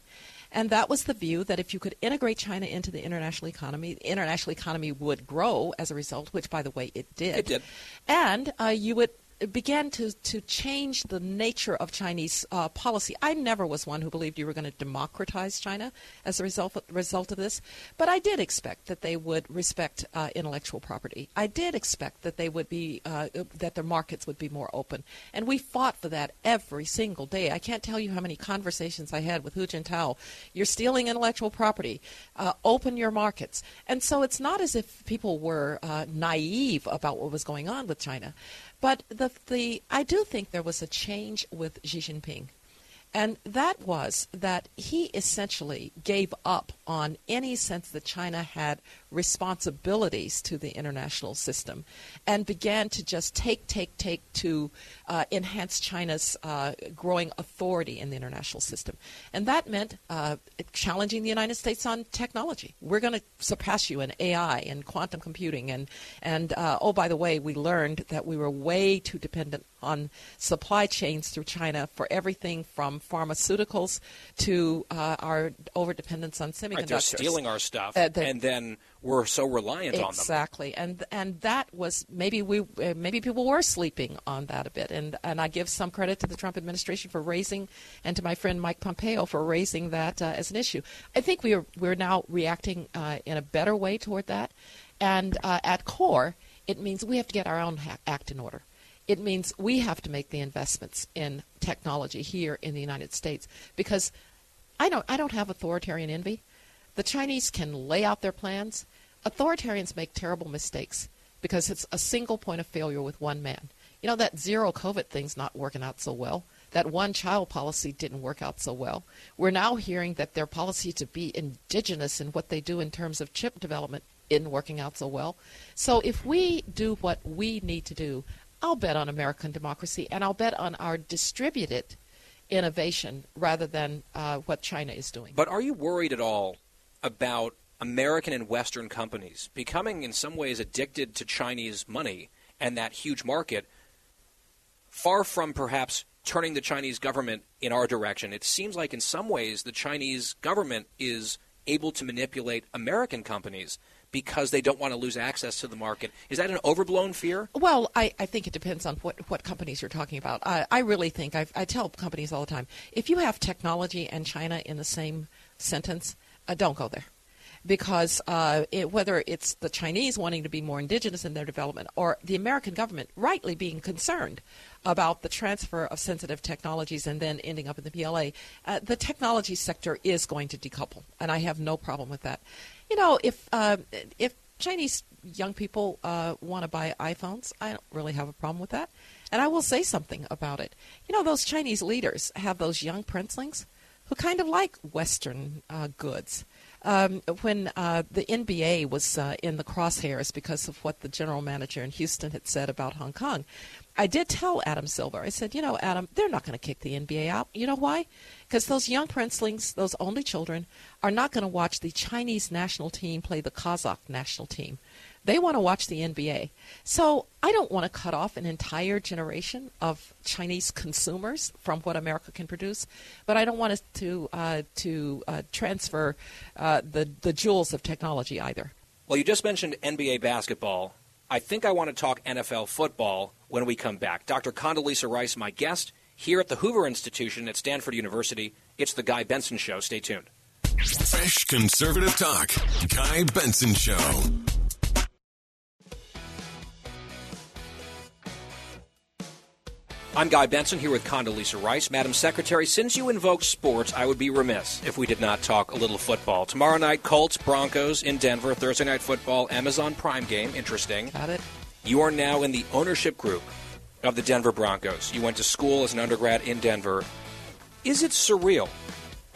S17: And that was the view that if you could integrate China into the international economy, the international economy would grow as a result, which, by the way, it did.
S1: It did.
S17: And uh, you would began to, to change the nature of Chinese uh, policy. I never was one who believed you were going to democratize China as a result of, result of this, but I did expect that they would respect uh, intellectual property. I did expect that they would be uh, that their markets would be more open, and we fought for that every single day. I can't tell you how many conversations I had with Hu Jintao. You're stealing intellectual property. Uh, open your markets, and so it's not as if people were uh, naive about what was going on with China. But the, the, I do think there was a change with Xi Jinping. And that was that he essentially gave up on any sense that China had responsibilities to the international system and began to just take, take, take to uh, enhance China's uh, growing authority in the international system. And that meant uh, challenging the United States on technology. We're going to surpass you in AI and quantum computing. And, and uh, oh, by the way, we learned that we were way too dependent on supply chains through China for everything from pharmaceuticals to uh, our overdependence on semiconductors.
S1: Right, they're stealing our stuff,
S17: Uh,
S1: and then we're so reliant on them.
S17: Exactly, and and that was maybe we uh, maybe people were sleeping on that a bit, and and I give some credit to the Trump administration for raising, and to my friend Mike Pompeo for raising that uh, as an issue. I think we are we're now reacting uh, in a better way toward that, and uh, at core, it means we have to get our own ha- act in order. It means we have to make the investments in technology here in the United States because I don't I don't have authoritarian envy. The Chinese can lay out their plans. Authoritarians make terrible mistakes because it's a single point of failure with one man. You know, that zero COVID thing's not working out so well. That one child policy didn't work out so well. We're now hearing that their policy to be indigenous in what they do in terms of chip development isn't working out so well. So if we do what we need to do, I'll bet on American democracy and I'll bet on our distributed innovation rather than uh, what China is doing.
S1: But are you worried at all about American and Western companies becoming, in some ways, addicted to Chinese money and that huge market, far from perhaps turning the Chinese government in our direction? It seems like, in some ways, the Chinese government is able to manipulate American companies because they don't want to lose access to the market. Is that an overblown fear?
S17: Well, I, I think it depends on what, what companies you're talking about. I, I really think, i I tell companies all the time, if you have technology and China in the same sentence, uh, don't go there. Because uh, it, whether it's the Chinese wanting to be more indigenous in their development or the American government rightly being concerned about the transfer of sensitive technologies and then ending up in the PLA, uh, the technology sector is going to decouple, and I have no problem with that. You know, if uh, if Chinese young people uh, want to buy iPhones, I don't really have a problem with that. And I will say something about it. You know, those Chinese leaders have those young princelings who kind of like Western uh, goods. Um, when uh, the NBA was uh, in the crosshairs because of what the general manager in Houston had said about Hong Kong, I did tell Adam Silver, I said, you know, Adam, they're not going to kick the NBA out. You know why? Because those young princelings, those only children, are not going to watch the Chinese national team play the Kazakh national team. They want to watch the NBA. So I don't want to cut off an entire generation of Chinese consumers from what America can produce, but I don't want us to uh, to uh, transfer uh, the the jewels of technology either.
S1: Well, you just mentioned NBA basketball. I think I want to talk NFL football when we come back. Dr. Condoleezza Rice, my guest here at the Hoover Institution at Stanford University. It's The Guy Benson Show. Stay tuned.
S3: Fresh conservative talk. Guy Benson Show.
S1: I'm Guy Benson here with Condoleezza Rice. Madam Secretary, since you invoked sports, I would be remiss if we did not talk a little football. Tomorrow night, Colts, Broncos in Denver. Thursday night football, Amazon Prime game. Interesting.
S17: Got it.
S1: You are now in the ownership group of the Denver Broncos. You went to school as an undergrad in Denver. Is it surreal?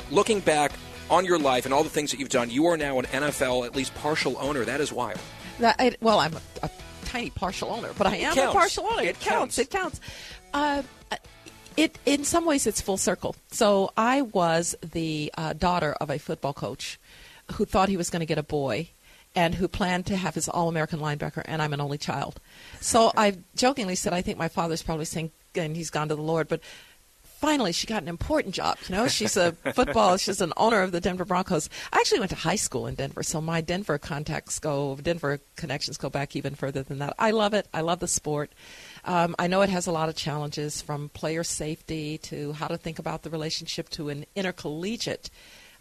S1: Looking back on your life and all the things that you've done, you are now an NFL, at least partial owner. That is wild.
S17: That, I, well, I'm a, a, tiny partial owner, but I am a partial owner. It,
S1: It
S17: counts.
S1: counts.
S17: It counts. Uh, it in some ways it's full circle. So I was the uh, daughter of a football coach who thought he was going to get a boy. And who planned to have his all-American linebacker, and I'm an only child. So I jokingly said, I think my father's probably saying, and he's gone to the Lord. But finally she got an important job. You know, she's a football. she's an owner of the Denver Broncos. I actually went to high school in Denver, so my Denver contacts go, Denver connections go back even further than that. I love it. I love the sport. Um, I know it has a lot of challenges, from player safety to how to think about the relationship to an intercollegiate.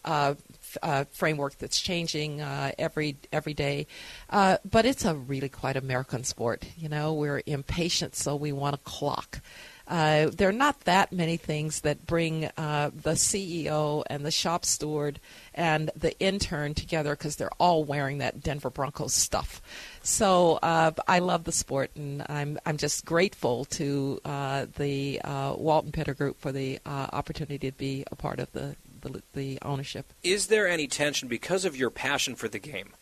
S17: Uh, uh, framework that's changing uh, every every day, uh, but it's a really quite American sport. You know, we're impatient, so we want a clock. Uh, there are not that many things that bring uh, the CEO and the shop steward and the intern together because they're all wearing that Denver Broncos stuff. So uh, I love the sport, and I'm I'm just grateful to uh, the uh, Walton Penner Group for the uh, opportunity to be a part of the the, the ownership.
S1: Is there any tension because of your passion for the game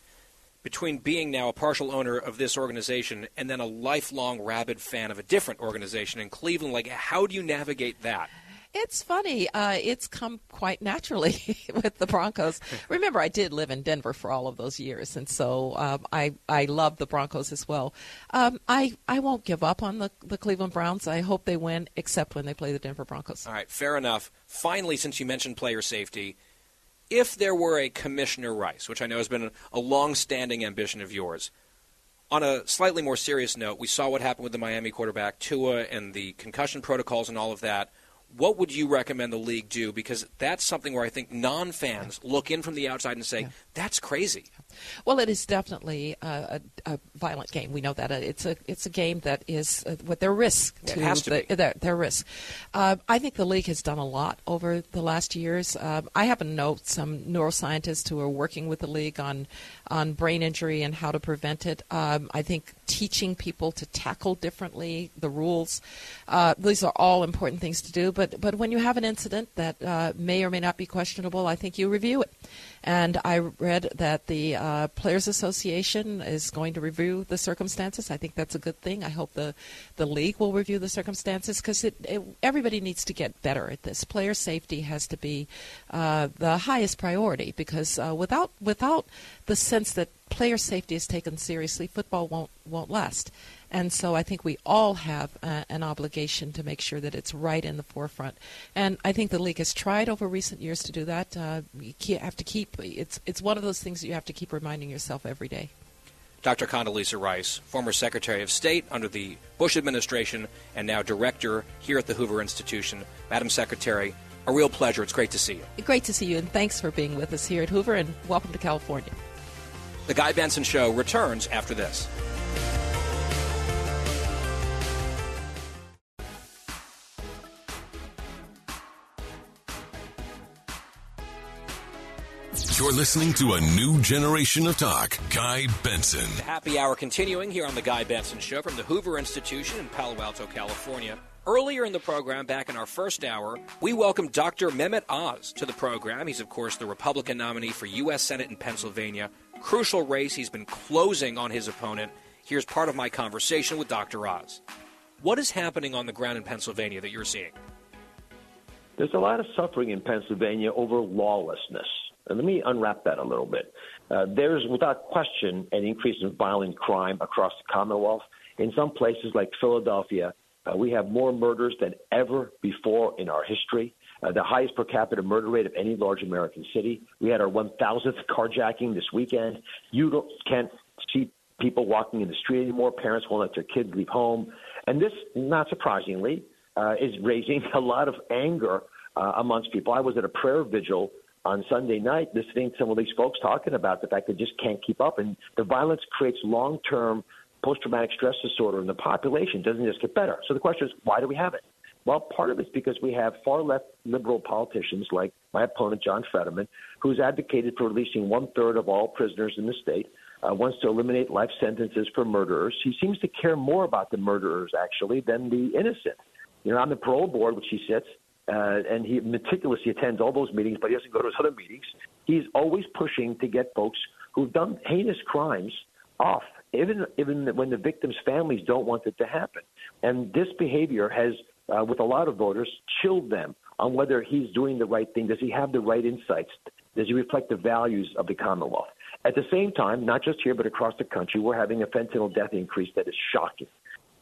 S1: between being now a partial owner of this organization and then a lifelong rabid fan of a different organization in Cleveland? Like, how do you navigate that?
S17: It's funny. Uh, it's come quite naturally with the Broncos. Remember, I did live in Denver for all of those years, and so um, I I love the Broncos as well. Um, I I won't give up on the the Cleveland Browns. I hope they win, except when they play the Denver Broncos.
S1: All right, fair enough. Finally, since you mentioned player safety, if there were a Commissioner Rice, which I know has been a long-standing ambition of yours, on a slightly more serious note, we saw what happened with the Miami quarterback Tua and the concussion protocols and all of that. What would you recommend the league do? Because that's something where I think non-fans look in from the outside and say, "That's crazy."
S17: Well, it is definitely a, a, a violent game. We know that Uh, it's a it's a game that is uh, what their risk to,
S1: to
S17: the. Their, their risk. Uh, I think the league has done a lot over the last years. Um, I happen to know some neuroscientists who are working with the league on on brain injury and how to prevent it. Um, I think teaching people to tackle differently the rules. Uh, these are all important things to do. But but when you have an incident that uh, may or may not be questionable, I think you review it. And I read that the uh, Players Association is going to review the circumstances. I think that's a good thing. I hope the, the league will review the circumstances because everybody needs to get better at this. Player safety has to be uh, the highest priority because uh, without without the sense that player safety is taken seriously, football won't won't last. And so I think we all have uh, an obligation to make sure that it's right in the forefront. And I think the league has tried over recent years to do that. Uh, you have to keep it's it's one of those things that you have to keep reminding yourself every day.
S1: Dr. Condoleezza Rice, former Secretary of State under the Bush administration and now director here at the Hoover Institution. Madam Secretary, a real pleasure. It's great to see you.
S17: Great to see you, and thanks for being with us here at Hoover. And welcome to California.
S1: The Guy Benson Show returns after this.
S3: You're listening to a new generation of talk. Guy Benson.
S1: Happy hour continuing here on the Guy Benson Show from the Hoover Institution in Palo Alto, California. Earlier in the program, back in our first hour, we welcomed Dr. Mehmet Oz to the program. He's, of course, the Republican nominee for U.S. Senate in Pennsylvania. Crucial race. He's been closing on his opponent. Here's part of my conversation with Dr. Oz. What is happening on the ground in Pennsylvania that you're seeing?
S7: There's a lot of suffering in Pennsylvania over lawlessness. And let me unwrap that a little bit. Uh, there's, without question, an increase in violent crime across the Commonwealth. In some places like Philadelphia, uh, we have more murders than ever before in our history. Uh, the highest per capita murder rate of any large American city. We had our 1,000th carjacking this weekend. You don't, can't see people walking in the street anymore. Parents won't let their kids leave home. And this, not surprisingly, uh, is raising a lot of anger uh, amongst people. I was at a prayer vigil on Sunday night listening to some of these folks talking about the fact they just can't keep up, and the violence creates long-term post-traumatic stress disorder in the population. It doesn't just get better. So the question is, why do we have it? Well, part of it's because we have far left liberal politicians like my opponent, John Fetterman, who's advocated for releasing one third of all prisoners in the state, uh, wants to eliminate life sentences for murderers. He seems to care more about the murderers, actually, than the innocent. You know, on the parole board, which he sits, uh, and he meticulously attends all those meetings, but he doesn't go to his other meetings. He's always pushing to get folks who've done heinous crimes off, even even when the victims' families don't want it to happen. And this behavior has, uh, with a lot of voters, chilled them on whether he's doing the right thing. Does he have the right insights? Does he reflect the values of the Commonwealth? At the same time, not just here but across the country, we're having a fentanyl death increase that is shocking.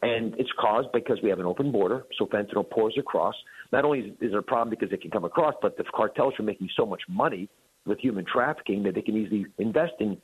S7: And it's caused because we have an open border, so fentanyl pours across. Not only is there a problem because it can come across, but the cartels are making so much money with human trafficking that they can easily invest in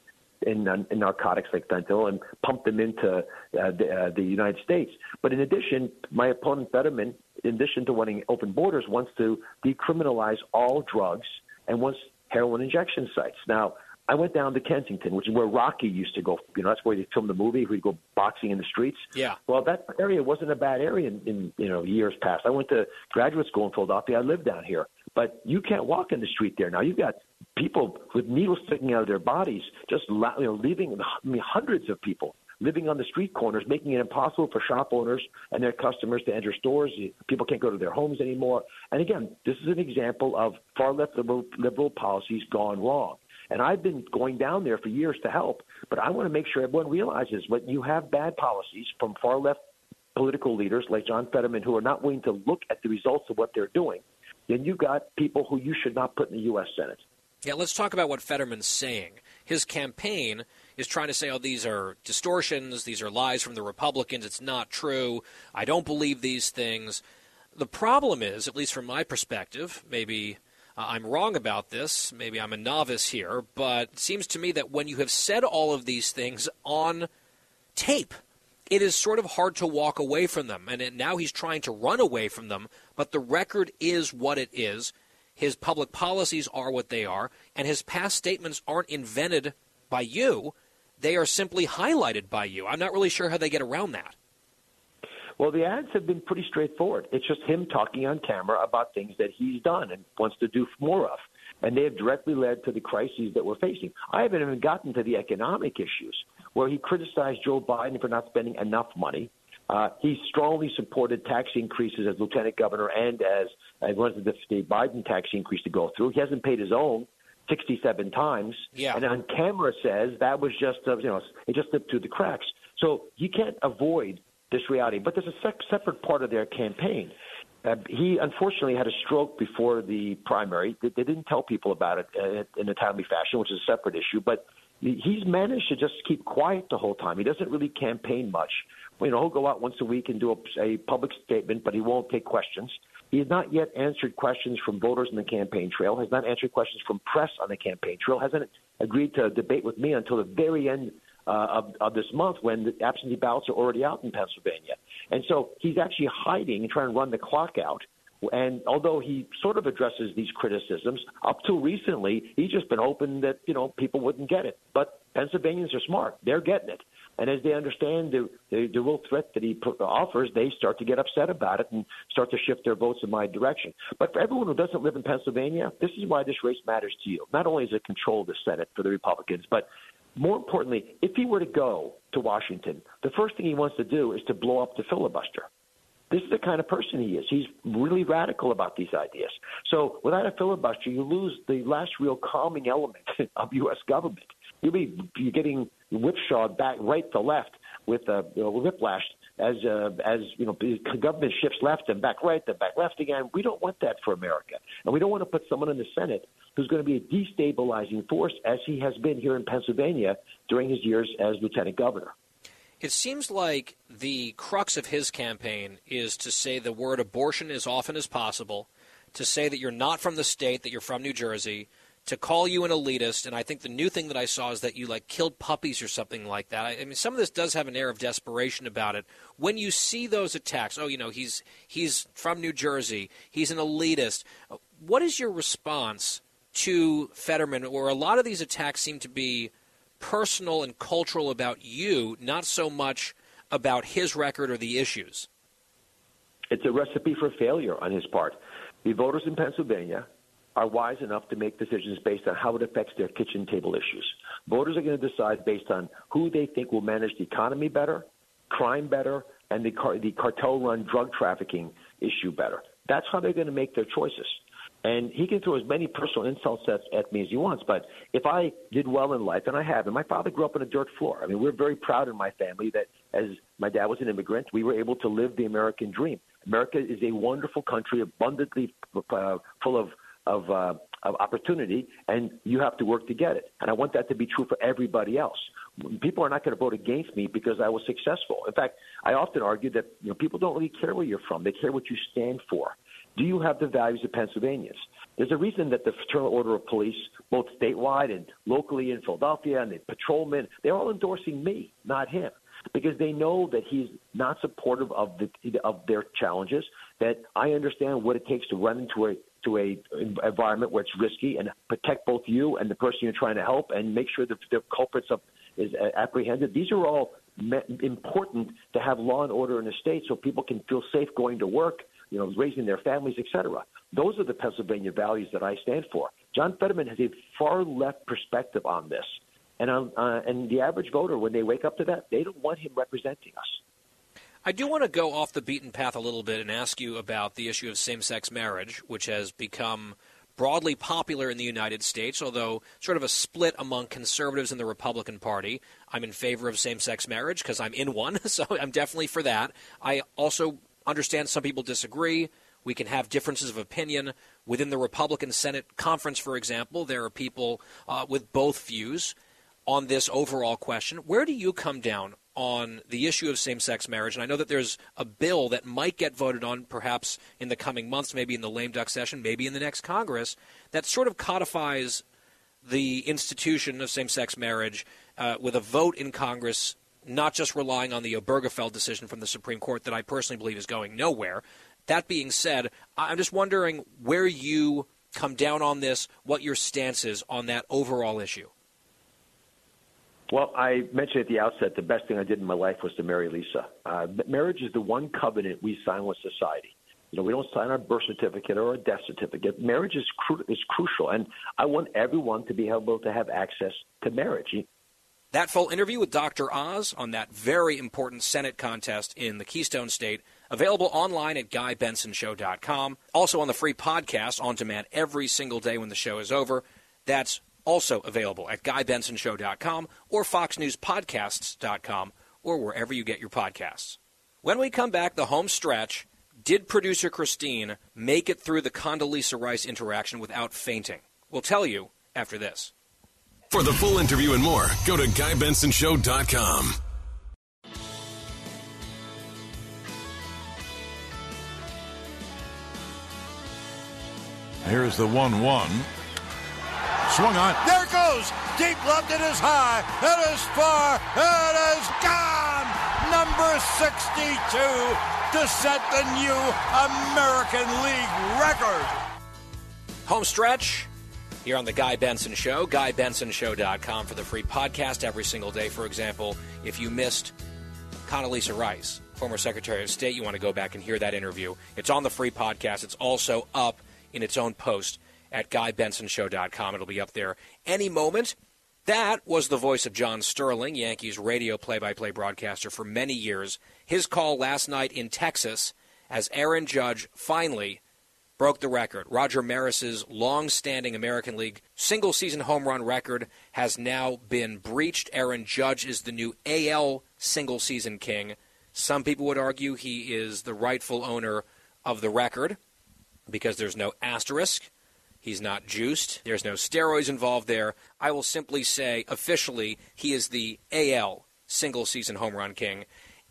S7: in, in narcotics like fentanyl and pump them into uh, the, uh, the United States. But in addition, my opponent Fetterman, in addition to wanting open borders, wants to decriminalize all drugs and wants heroin injection sites. Now, I went down to Kensington, which is where Rocky used to go. You know, that's where they filmed the movie. We'd go boxing in the streets.
S1: Yeah.
S7: Well, that area wasn't a bad area in, in you know years past. I went to graduate school in Philadelphia. I lived down here, but you can't walk in the street there now. You've got people with needles sticking out of their bodies, just you know, leaving. I mean, hundreds of people living on the street corners, making it impossible for shop owners and their customers to enter stores. People can't go to their homes anymore. And again, this is an example of far left liberal, liberal policies gone wrong. And I've been going down there for years to help, but I want to make sure everyone realizes when you have bad policies from far left political leaders like John Fetterman who are not willing to look at the results of what they're doing, then you've got people who you should not put in the U.S. Senate.
S1: Yeah, let's talk about what Fetterman's saying. His campaign is trying to say, oh, these are distortions, these are lies from the Republicans, it's not true, I don't believe these things. The problem is, at least from my perspective, maybe uh, I'm wrong about this. Maybe I'm a novice here, but it seems to me that when you have said all of these things on tape, it is sort of hard to walk away from them. And it, now he's trying to run away from them, but the record is what it is. His public policies are what they are, and his past statements aren't invented by you. They are simply highlighted by you. I'm not really sure how they get around that.
S7: Well, the ads have been pretty straightforward. It's just him talking on camera about things that he's done and wants to do more of. And they have directly led to the crises that we're facing. I haven't even gotten to the economic issues where he criticized Joe Biden for not spending enough money. Uh, he strongly supported tax increases as lieutenant governor and as uh, wanted the, the Biden tax increase to go through. He hasn't paid his own 67 times.
S1: Yeah.
S7: And on camera says that was just, uh, you know, it just slipped through the cracks. So you can't avoid this reality. But there's a sec- separate part of their campaign. Uh, he unfortunately had a stroke before the primary. They, they didn't tell people about it uh, in a timely fashion, which is a separate issue. But he's managed to just keep quiet the whole time. He doesn't really campaign much. You know, he'll go out once a week and do a, a public statement, but he won't take questions. He has not yet answered questions from voters on the campaign trail. Has not answered questions from press on the campaign trail. Hasn't agreed to debate with me until the very end uh, of, of this month when the absentee ballots are already out in Pennsylvania. And so he's actually hiding and trying to run the clock out. And although he sort of addresses these criticisms, up till recently, he's just been hoping that, you know, people wouldn't get it. But Pennsylvanians are smart. They're getting it. And as they understand the, the, the real threat that he offers, they start to get upset about it and start to shift their votes in my direction. But for everyone who doesn't live in Pennsylvania, this is why this race matters to you. Not only is it control of the Senate for the Republicans, but more importantly, if he were to go to Washington, the first thing he wants to do is to blow up the filibuster. This is the kind of person he is. He's really radical about these ideas. So without a filibuster, you lose the last real calming element of U.S. government. You'll be you're getting whipshawed back right to left with uh, you know, whiplash as uh, as you know government shifts left and back right, then back left again. We don't want that for America, and we don't want to put someone in the Senate who's going to be a destabilizing force, as he has been here in Pennsylvania during his years as lieutenant governor.
S1: It seems like the crux of his campaign is to say the word abortion as often as possible, to say that you're not from the state, that you're from New Jersey, to call you an elitist, and I think the new thing that I saw is that you like killed puppies or something like that. I, mean, some of this does have an air of desperation about it. When you see those attacks, oh, you know, he's he's from New Jersey, he's an elitist. What is your response to Fetterman, where a lot of these attacks seem to be personal and cultural about you, not so much about his record or the issues?
S7: It's a recipe for failure on his part. The voters in Pennsylvania are wise enough to make decisions based on how it affects their kitchen table issues. Voters are going to decide based on who they think will manage the economy better, crime better, and the, car- the cartel run drug trafficking issue better. That's how they're going to make their choices. And he can throw as many personal insults at, at me as he wants. But if I did well in life, and I have, and my father grew up on a dirt floor. I mean, we're very proud in my family that as my dad was an immigrant, we were able to live the American dream. America is a wonderful country, abundantly uh, full of of, uh, of opportunity, and you have to work to get it. And I want that to be true for everybody else. People are not going to vote against me because I was successful. In fact, I often argue that you know people don't really care where you're from; they care what you stand for. Do you have the values of Pennsylvanians? There's a reason that the Fraternal Order of Police, both statewide and locally in Philadelphia, and the patrolmen, they're all endorsing me, not him because they know that he's not supportive of the of their challenges. That I understand what it takes to run into a to a environment where it's risky and protect both you and the person you're trying to help, and make sure that the culprits of, is apprehended. These are all important to have law and order in the state, so people can feel safe going to work. You know, raising their families, etc. Those are the Pennsylvania values that I stand for. John Fetterman has a far left perspective on this. And uh, and the average voter, when they wake up to that, they don't want him representing us.
S1: I do want to go off the beaten path a little bit and ask you about the issue of same-sex marriage, which has become broadly popular in the United States, although sort of a split among conservatives in the Republican Party. I'm in favor of same sex marriage because I'm in one, so I'm definitely for that. I also understand some people disagree. We can have differences of opinion. Within the Republican Senate conference, for example, there are people uh, with both views on this overall question. Where do you come down on the issue of same sex marriage? And I know that there's a bill that might get voted on perhaps in the coming months, maybe in the lame duck session, maybe in the next Congress, that sort of codifies the institution of same sex marriage uh, with a vote in Congress, not just relying on the Obergefell decision from the Supreme Court that I personally believe is going nowhere. That being said, I'm just wondering where you come down on this, what your stance is on that overall issue.
S7: Well, I mentioned at the outset the best thing I did in my life was to marry Lisa. Uh, marriage is the one covenant we sign with society. You know, we don't sign our birth certificate or a death certificate. Marriage is cru- is crucial, and I want everyone to be able to have access to marriage.
S1: That full interview with Dr. Oz on that very important Senate contest in the Keystone State, available online at GuyBensonShow.com. Also on the free podcast on demand every single day when the show is over. That's also available at GuyBensonShow.com or FoxNewsPodcasts.com or wherever you get your podcasts. When we come back, the home stretch. Did producer Christine make it through the Condoleezza Rice interaction without fainting? We'll tell you after this.
S3: For the full interview and more, go to GuyBensonShow.com.
S18: Here's the 1 1. Swung on. There it goes. Deep left. It is high. It is far. It is gone. Number 62 to set the new American League record.
S1: Home stretch here on the Guy Benson Show, GuyBensonShow.com for the free podcast every single day. For example, if you missed Condoleezza Rice, former Secretary of State, you want to go back and hear that interview. It's on the free podcast. It's also up in its own post at GuyBensonShow.com. It'll be up there any moment. That was the voice of John Sterling, Yankees radio play by play broadcaster for many years. His call last night in Texas as Aaron Judge finally broke the record. Roger Maris's long-standing American League single-season home run record has now been breached. Aaron Judge is the new AL single-season king. Some people would argue he is the rightful owner of the record because there's no asterisk. He's not juiced. There's no steroids involved there. I will simply say officially he is the AL single season home run king.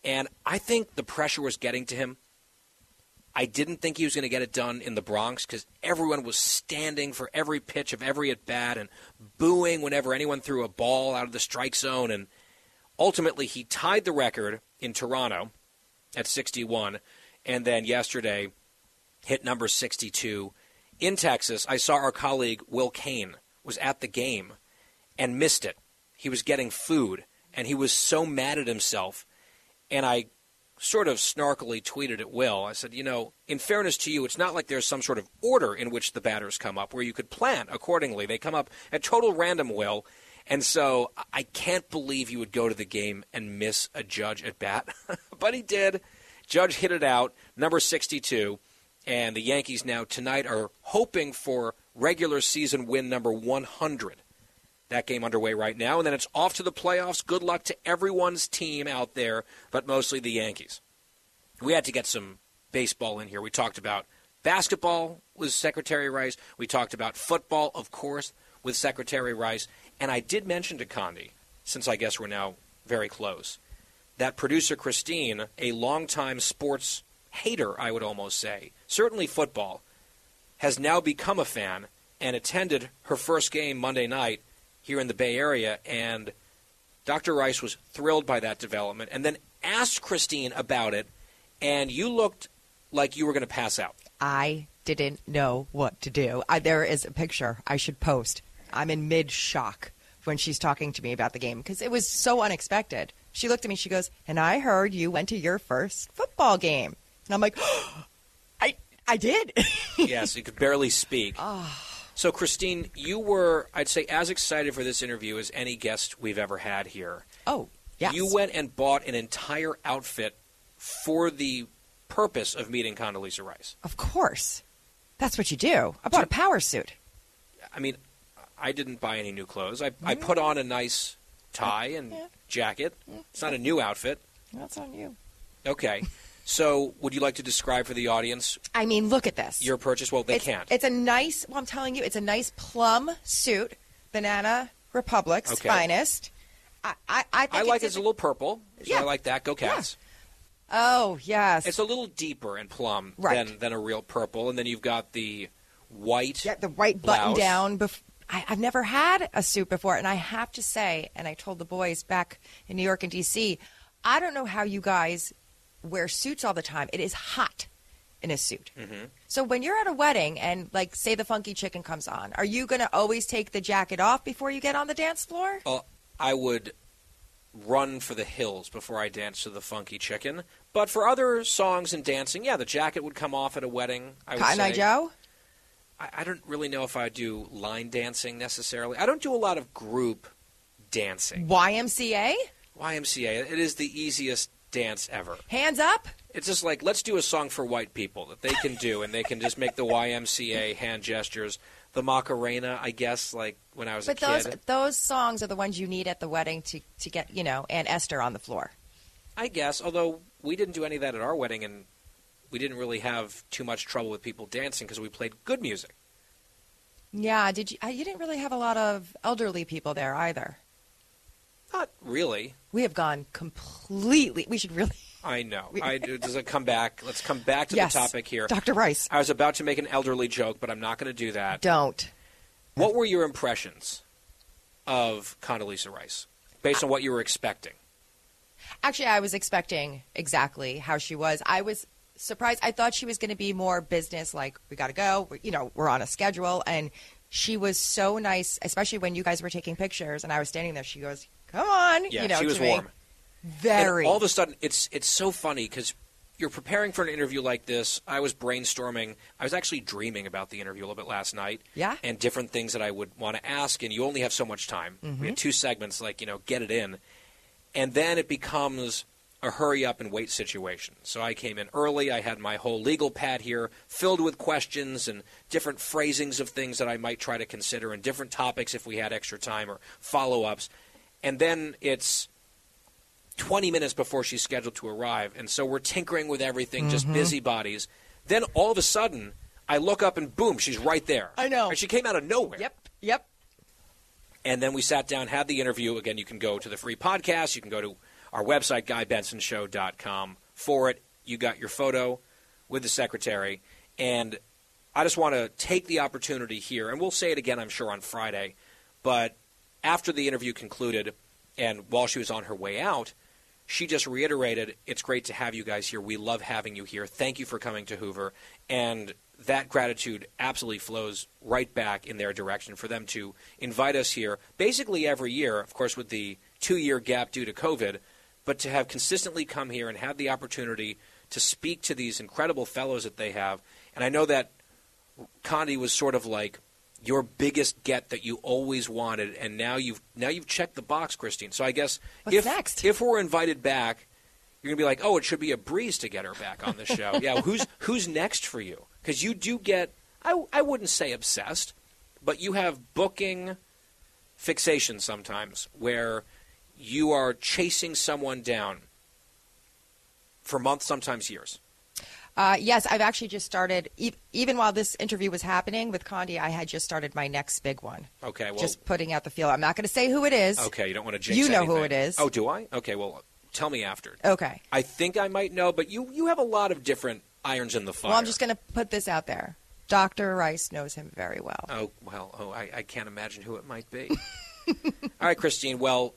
S1: And I think the pressure was getting to him. I didn't think he was going to get it done in the Bronx because everyone was standing for every pitch of every at bat and booing whenever anyone threw a ball out of the strike zone. And ultimately, he tied the record in Toronto at 61, and then yesterday hit number 62 in Texas. I saw our colleague Will Cain was at the game and missed it. He was getting food, and he was so mad at himself. And I sort of snarkily tweeted at Will. I said, you know, in fairness to you, it's not like there's some sort of order in which the batters come up where you could plan accordingly. They come up at total random, Will. And so I can't believe you would go to the game and miss a Judge at bat. but he did. Judge hit it out, number 62. And the Yankees now tonight are hoping for regular season win number 100. That game underway right now. And then it's off to the playoffs. Good luck to everyone's team out there, but mostly the Yankees. We had to get some baseball in here. We talked about basketball with Secretary Rice. We talked about football, of course, with Secretary Rice. And I did mention to Condi, since I guess we're now very close, that producer Christine, a longtime sports hater, I would almost say, certainly football, has now become a fan and attended her first game Monday night here in the Bay Area. And Dr. Rice was thrilled by that development and then asked Christine about it. And you looked like you were going to pass out.
S17: I didn't know what to do. I, there is a picture I should post. I'm in mid shock when she's talking to me about the game because it was so unexpected. She looked at me, she goes, And I heard you went to your first football game. And I'm like, I, I did.
S1: yes, you could barely speak. Ah. So, Christine, you were, I'd say, as excited for this interview as any guest we've ever had here.
S17: Oh, yes.
S1: You went and bought an entire outfit for the purpose of meeting Condoleezza Rice.
S17: Of course. That's what you do. I bought a power suit.
S1: I mean, I didn't buy any new clothes. I, I mm. put on a nice tie and jacket. It's not a new outfit.
S17: That's on you.
S1: Okay. So, would you like to describe for the audience
S17: I mean, look at this.
S1: your purchase? Well, they
S17: it's,
S1: can't.
S17: It's a nice, well, I'm telling you, it's a nice plum suit, Banana Republic's
S1: Okay.
S17: finest. I, I, I think
S1: I like
S17: it's,
S1: it. It's a little purple. So
S17: Yeah.
S1: I like that. Go Cats.
S17: Oh, yes.
S1: It's a little deeper in plum
S17: Right.
S1: than, than a real purple. And then you've got the white.
S17: Yeah, the white button down. Bef- I, I've never had a suit before, and I have to say, and I told the boys back in New York and D.C., I don't know how you guys wear suits all the time. It is hot in a suit.
S1: Mm-hmm.
S17: So when you're at a wedding and, like, say the funky chicken comes on, are you going to always take the jacket off before you get on the dance floor?
S1: Well, I would run for the hills before I dance to the funky chicken. But for other songs and dancing, yeah, the jacket would come off at a wedding. I would
S17: Cotton Eye. Joe?
S1: I, I don't really know if I do line dancing necessarily. I don't do a lot of group dancing.
S17: YMCA?
S1: YMCA, it is the easiest dance ever.
S17: Hands up?
S1: It's just like let's do a song for white people that they can do, and they can just make the YMCA hand gestures. The Macarena, I guess, like when I was
S17: But
S1: a
S17: those
S1: kid.
S17: those songs are the ones you need at the wedding to, to get, you know, Aunt Esther on the floor.
S1: I guess, although we didn't do any of that at our wedding, and we didn't really have too much trouble with people dancing because we played good music.
S17: Yeah, did you? uh, You didn't really have a lot of elderly people there either.
S1: Not really.
S17: We have gone completely. We should really.
S1: I know. I, does it come back? Let's come back to
S17: Yes,
S1: the topic here.
S17: Dr. Rice.
S1: I was about to make an elderly joke, but I'm not going to do that.
S17: Don't.
S1: What were your impressions of Condoleezza Rice, based on what you were expecting?
S17: Actually, I was expecting exactly how she was. I was surprised. I thought she was going to be more business, like we got to go. You know, we're on a schedule, and she was so nice, especially when you guys were taking pictures, and I was standing there. She goes, "Come on,"
S1: Yeah,
S17: you know,
S1: she was
S17: to me.
S1: warm.
S17: Very.
S1: And all of a sudden, it's it's so funny because you're preparing for an interview like this. I was brainstorming. I was actually dreaming about the interview a little bit last night.
S17: Yeah.
S1: And different things that I would want to ask, and you only have so much time. We
S17: Mhm.
S1: had two segments, like you know, get it in, and then it becomes a hurry up and wait situation. So I came in early. I had my whole legal pad here filled with questions and different phrasings of things that I might try to consider and different topics if we had extra time or follow ups. And then it's 20 minutes before she's scheduled to arrive. And so we're tinkering with everything, just
S17: Mhm.
S1: busybodies. Then all of a sudden, I look up and boom, she's right there.
S17: I know.
S1: And she came out of nowhere.
S17: Yep. Yep.
S1: And then we sat down, had the interview. Again, you can go to the free podcast. You can go to our website, GuyBensonShow.com. For it, you got your photo with the secretary, and I just want to take the opportunity here, and we'll say it again, I'm sure, on Friday. But after the interview concluded, and while she was on her way out, she just reiterated, "It's great to have you guys here. We love having you here. Thank you for coming to Hoover." And that gratitude absolutely flows right back in their direction for them to invite us here, basically every year. Of course, with the two-year gap due to COVID, but to have consistently come here and have the opportunity to speak to these incredible fellows that they have. And I know that Condi was sort of like your biggest get that you always wanted, and now you've now you've checked the box, Christine. So I guess
S19: What's
S1: if
S19: next?
S1: if we're invited back, you're gonna be like, oh, it should be a breeze to get her back on the show. yeah, who's who's next for you? Because you do get, I I wouldn't say obsessed, but you have booking fixation sometimes where you are chasing someone down for months, sometimes years.
S19: Uh, yes, I've actually just started. E- even while this interview was happening with Condi, I had just started my next big one.
S1: Okay, well,
S19: just putting out the feel. I'm not going to say who it is.
S1: Okay, you don't want to jinx
S19: You know who it is.
S1: Oh, do I? Okay, well, tell me after.
S19: Okay.
S1: I think I might know, but you you have a lot of different irons in the fire.
S19: Well, I'm just going to put this out there. Dr. Rice knows him very well.
S1: Oh well, oh I, I can't imagine who it might be. All right, Christine. Well,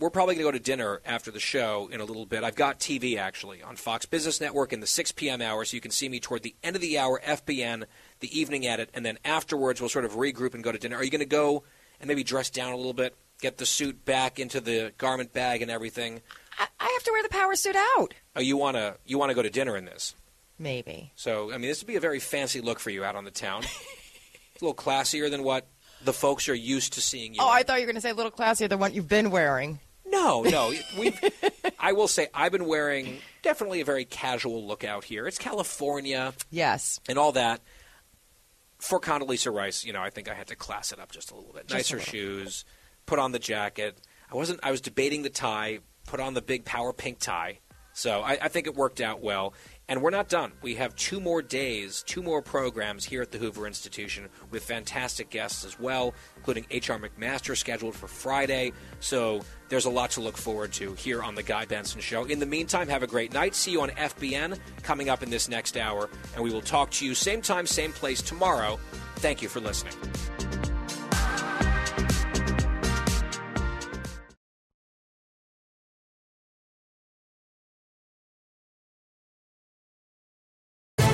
S1: we're probably going to go to dinner after the show in a little bit. I've got TV actually on Fox Business Network in the 6 p.m. hour, so you can see me toward the end of the hour, FBN, the evening edit, and then afterwards we'll sort of regroup and go to dinner. Are you going to go and maybe dress down a little bit, get the suit back into the garment bag and everything?
S19: I, I have to wear the power suit out.
S1: Oh, you want to you want to go to dinner in this?
S19: Maybe.
S1: So, I mean, this would be a very fancy look for you out on the town. a little classier than what the folks are used to seeing you.
S19: Oh, I thought you were going to say a little classier than what you've been wearing.
S1: No, no. We've, I will say I've been wearing definitely a very casual look out here. It's California.
S19: Yes.
S1: And all that. For Condoleezza Rice, you know, I think I had to class it up just a little bit.
S19: Just
S1: Nicer
S19: little.
S1: shoes, put on the jacket. I wasn't. I was debating the tie. Put on the big power pink tie. So I, I think it worked out well. And we're not done. We have two more days, two more programs here at the Hoover Institution with fantastic guests as well, including H.R. McMaster scheduled for Friday. So there's a lot to look forward to here on The Guy Benson Show. In the meantime, have a great night. See you on FBN coming up in this next hour. And we will talk to you same time, same place tomorrow. Thank you for listening.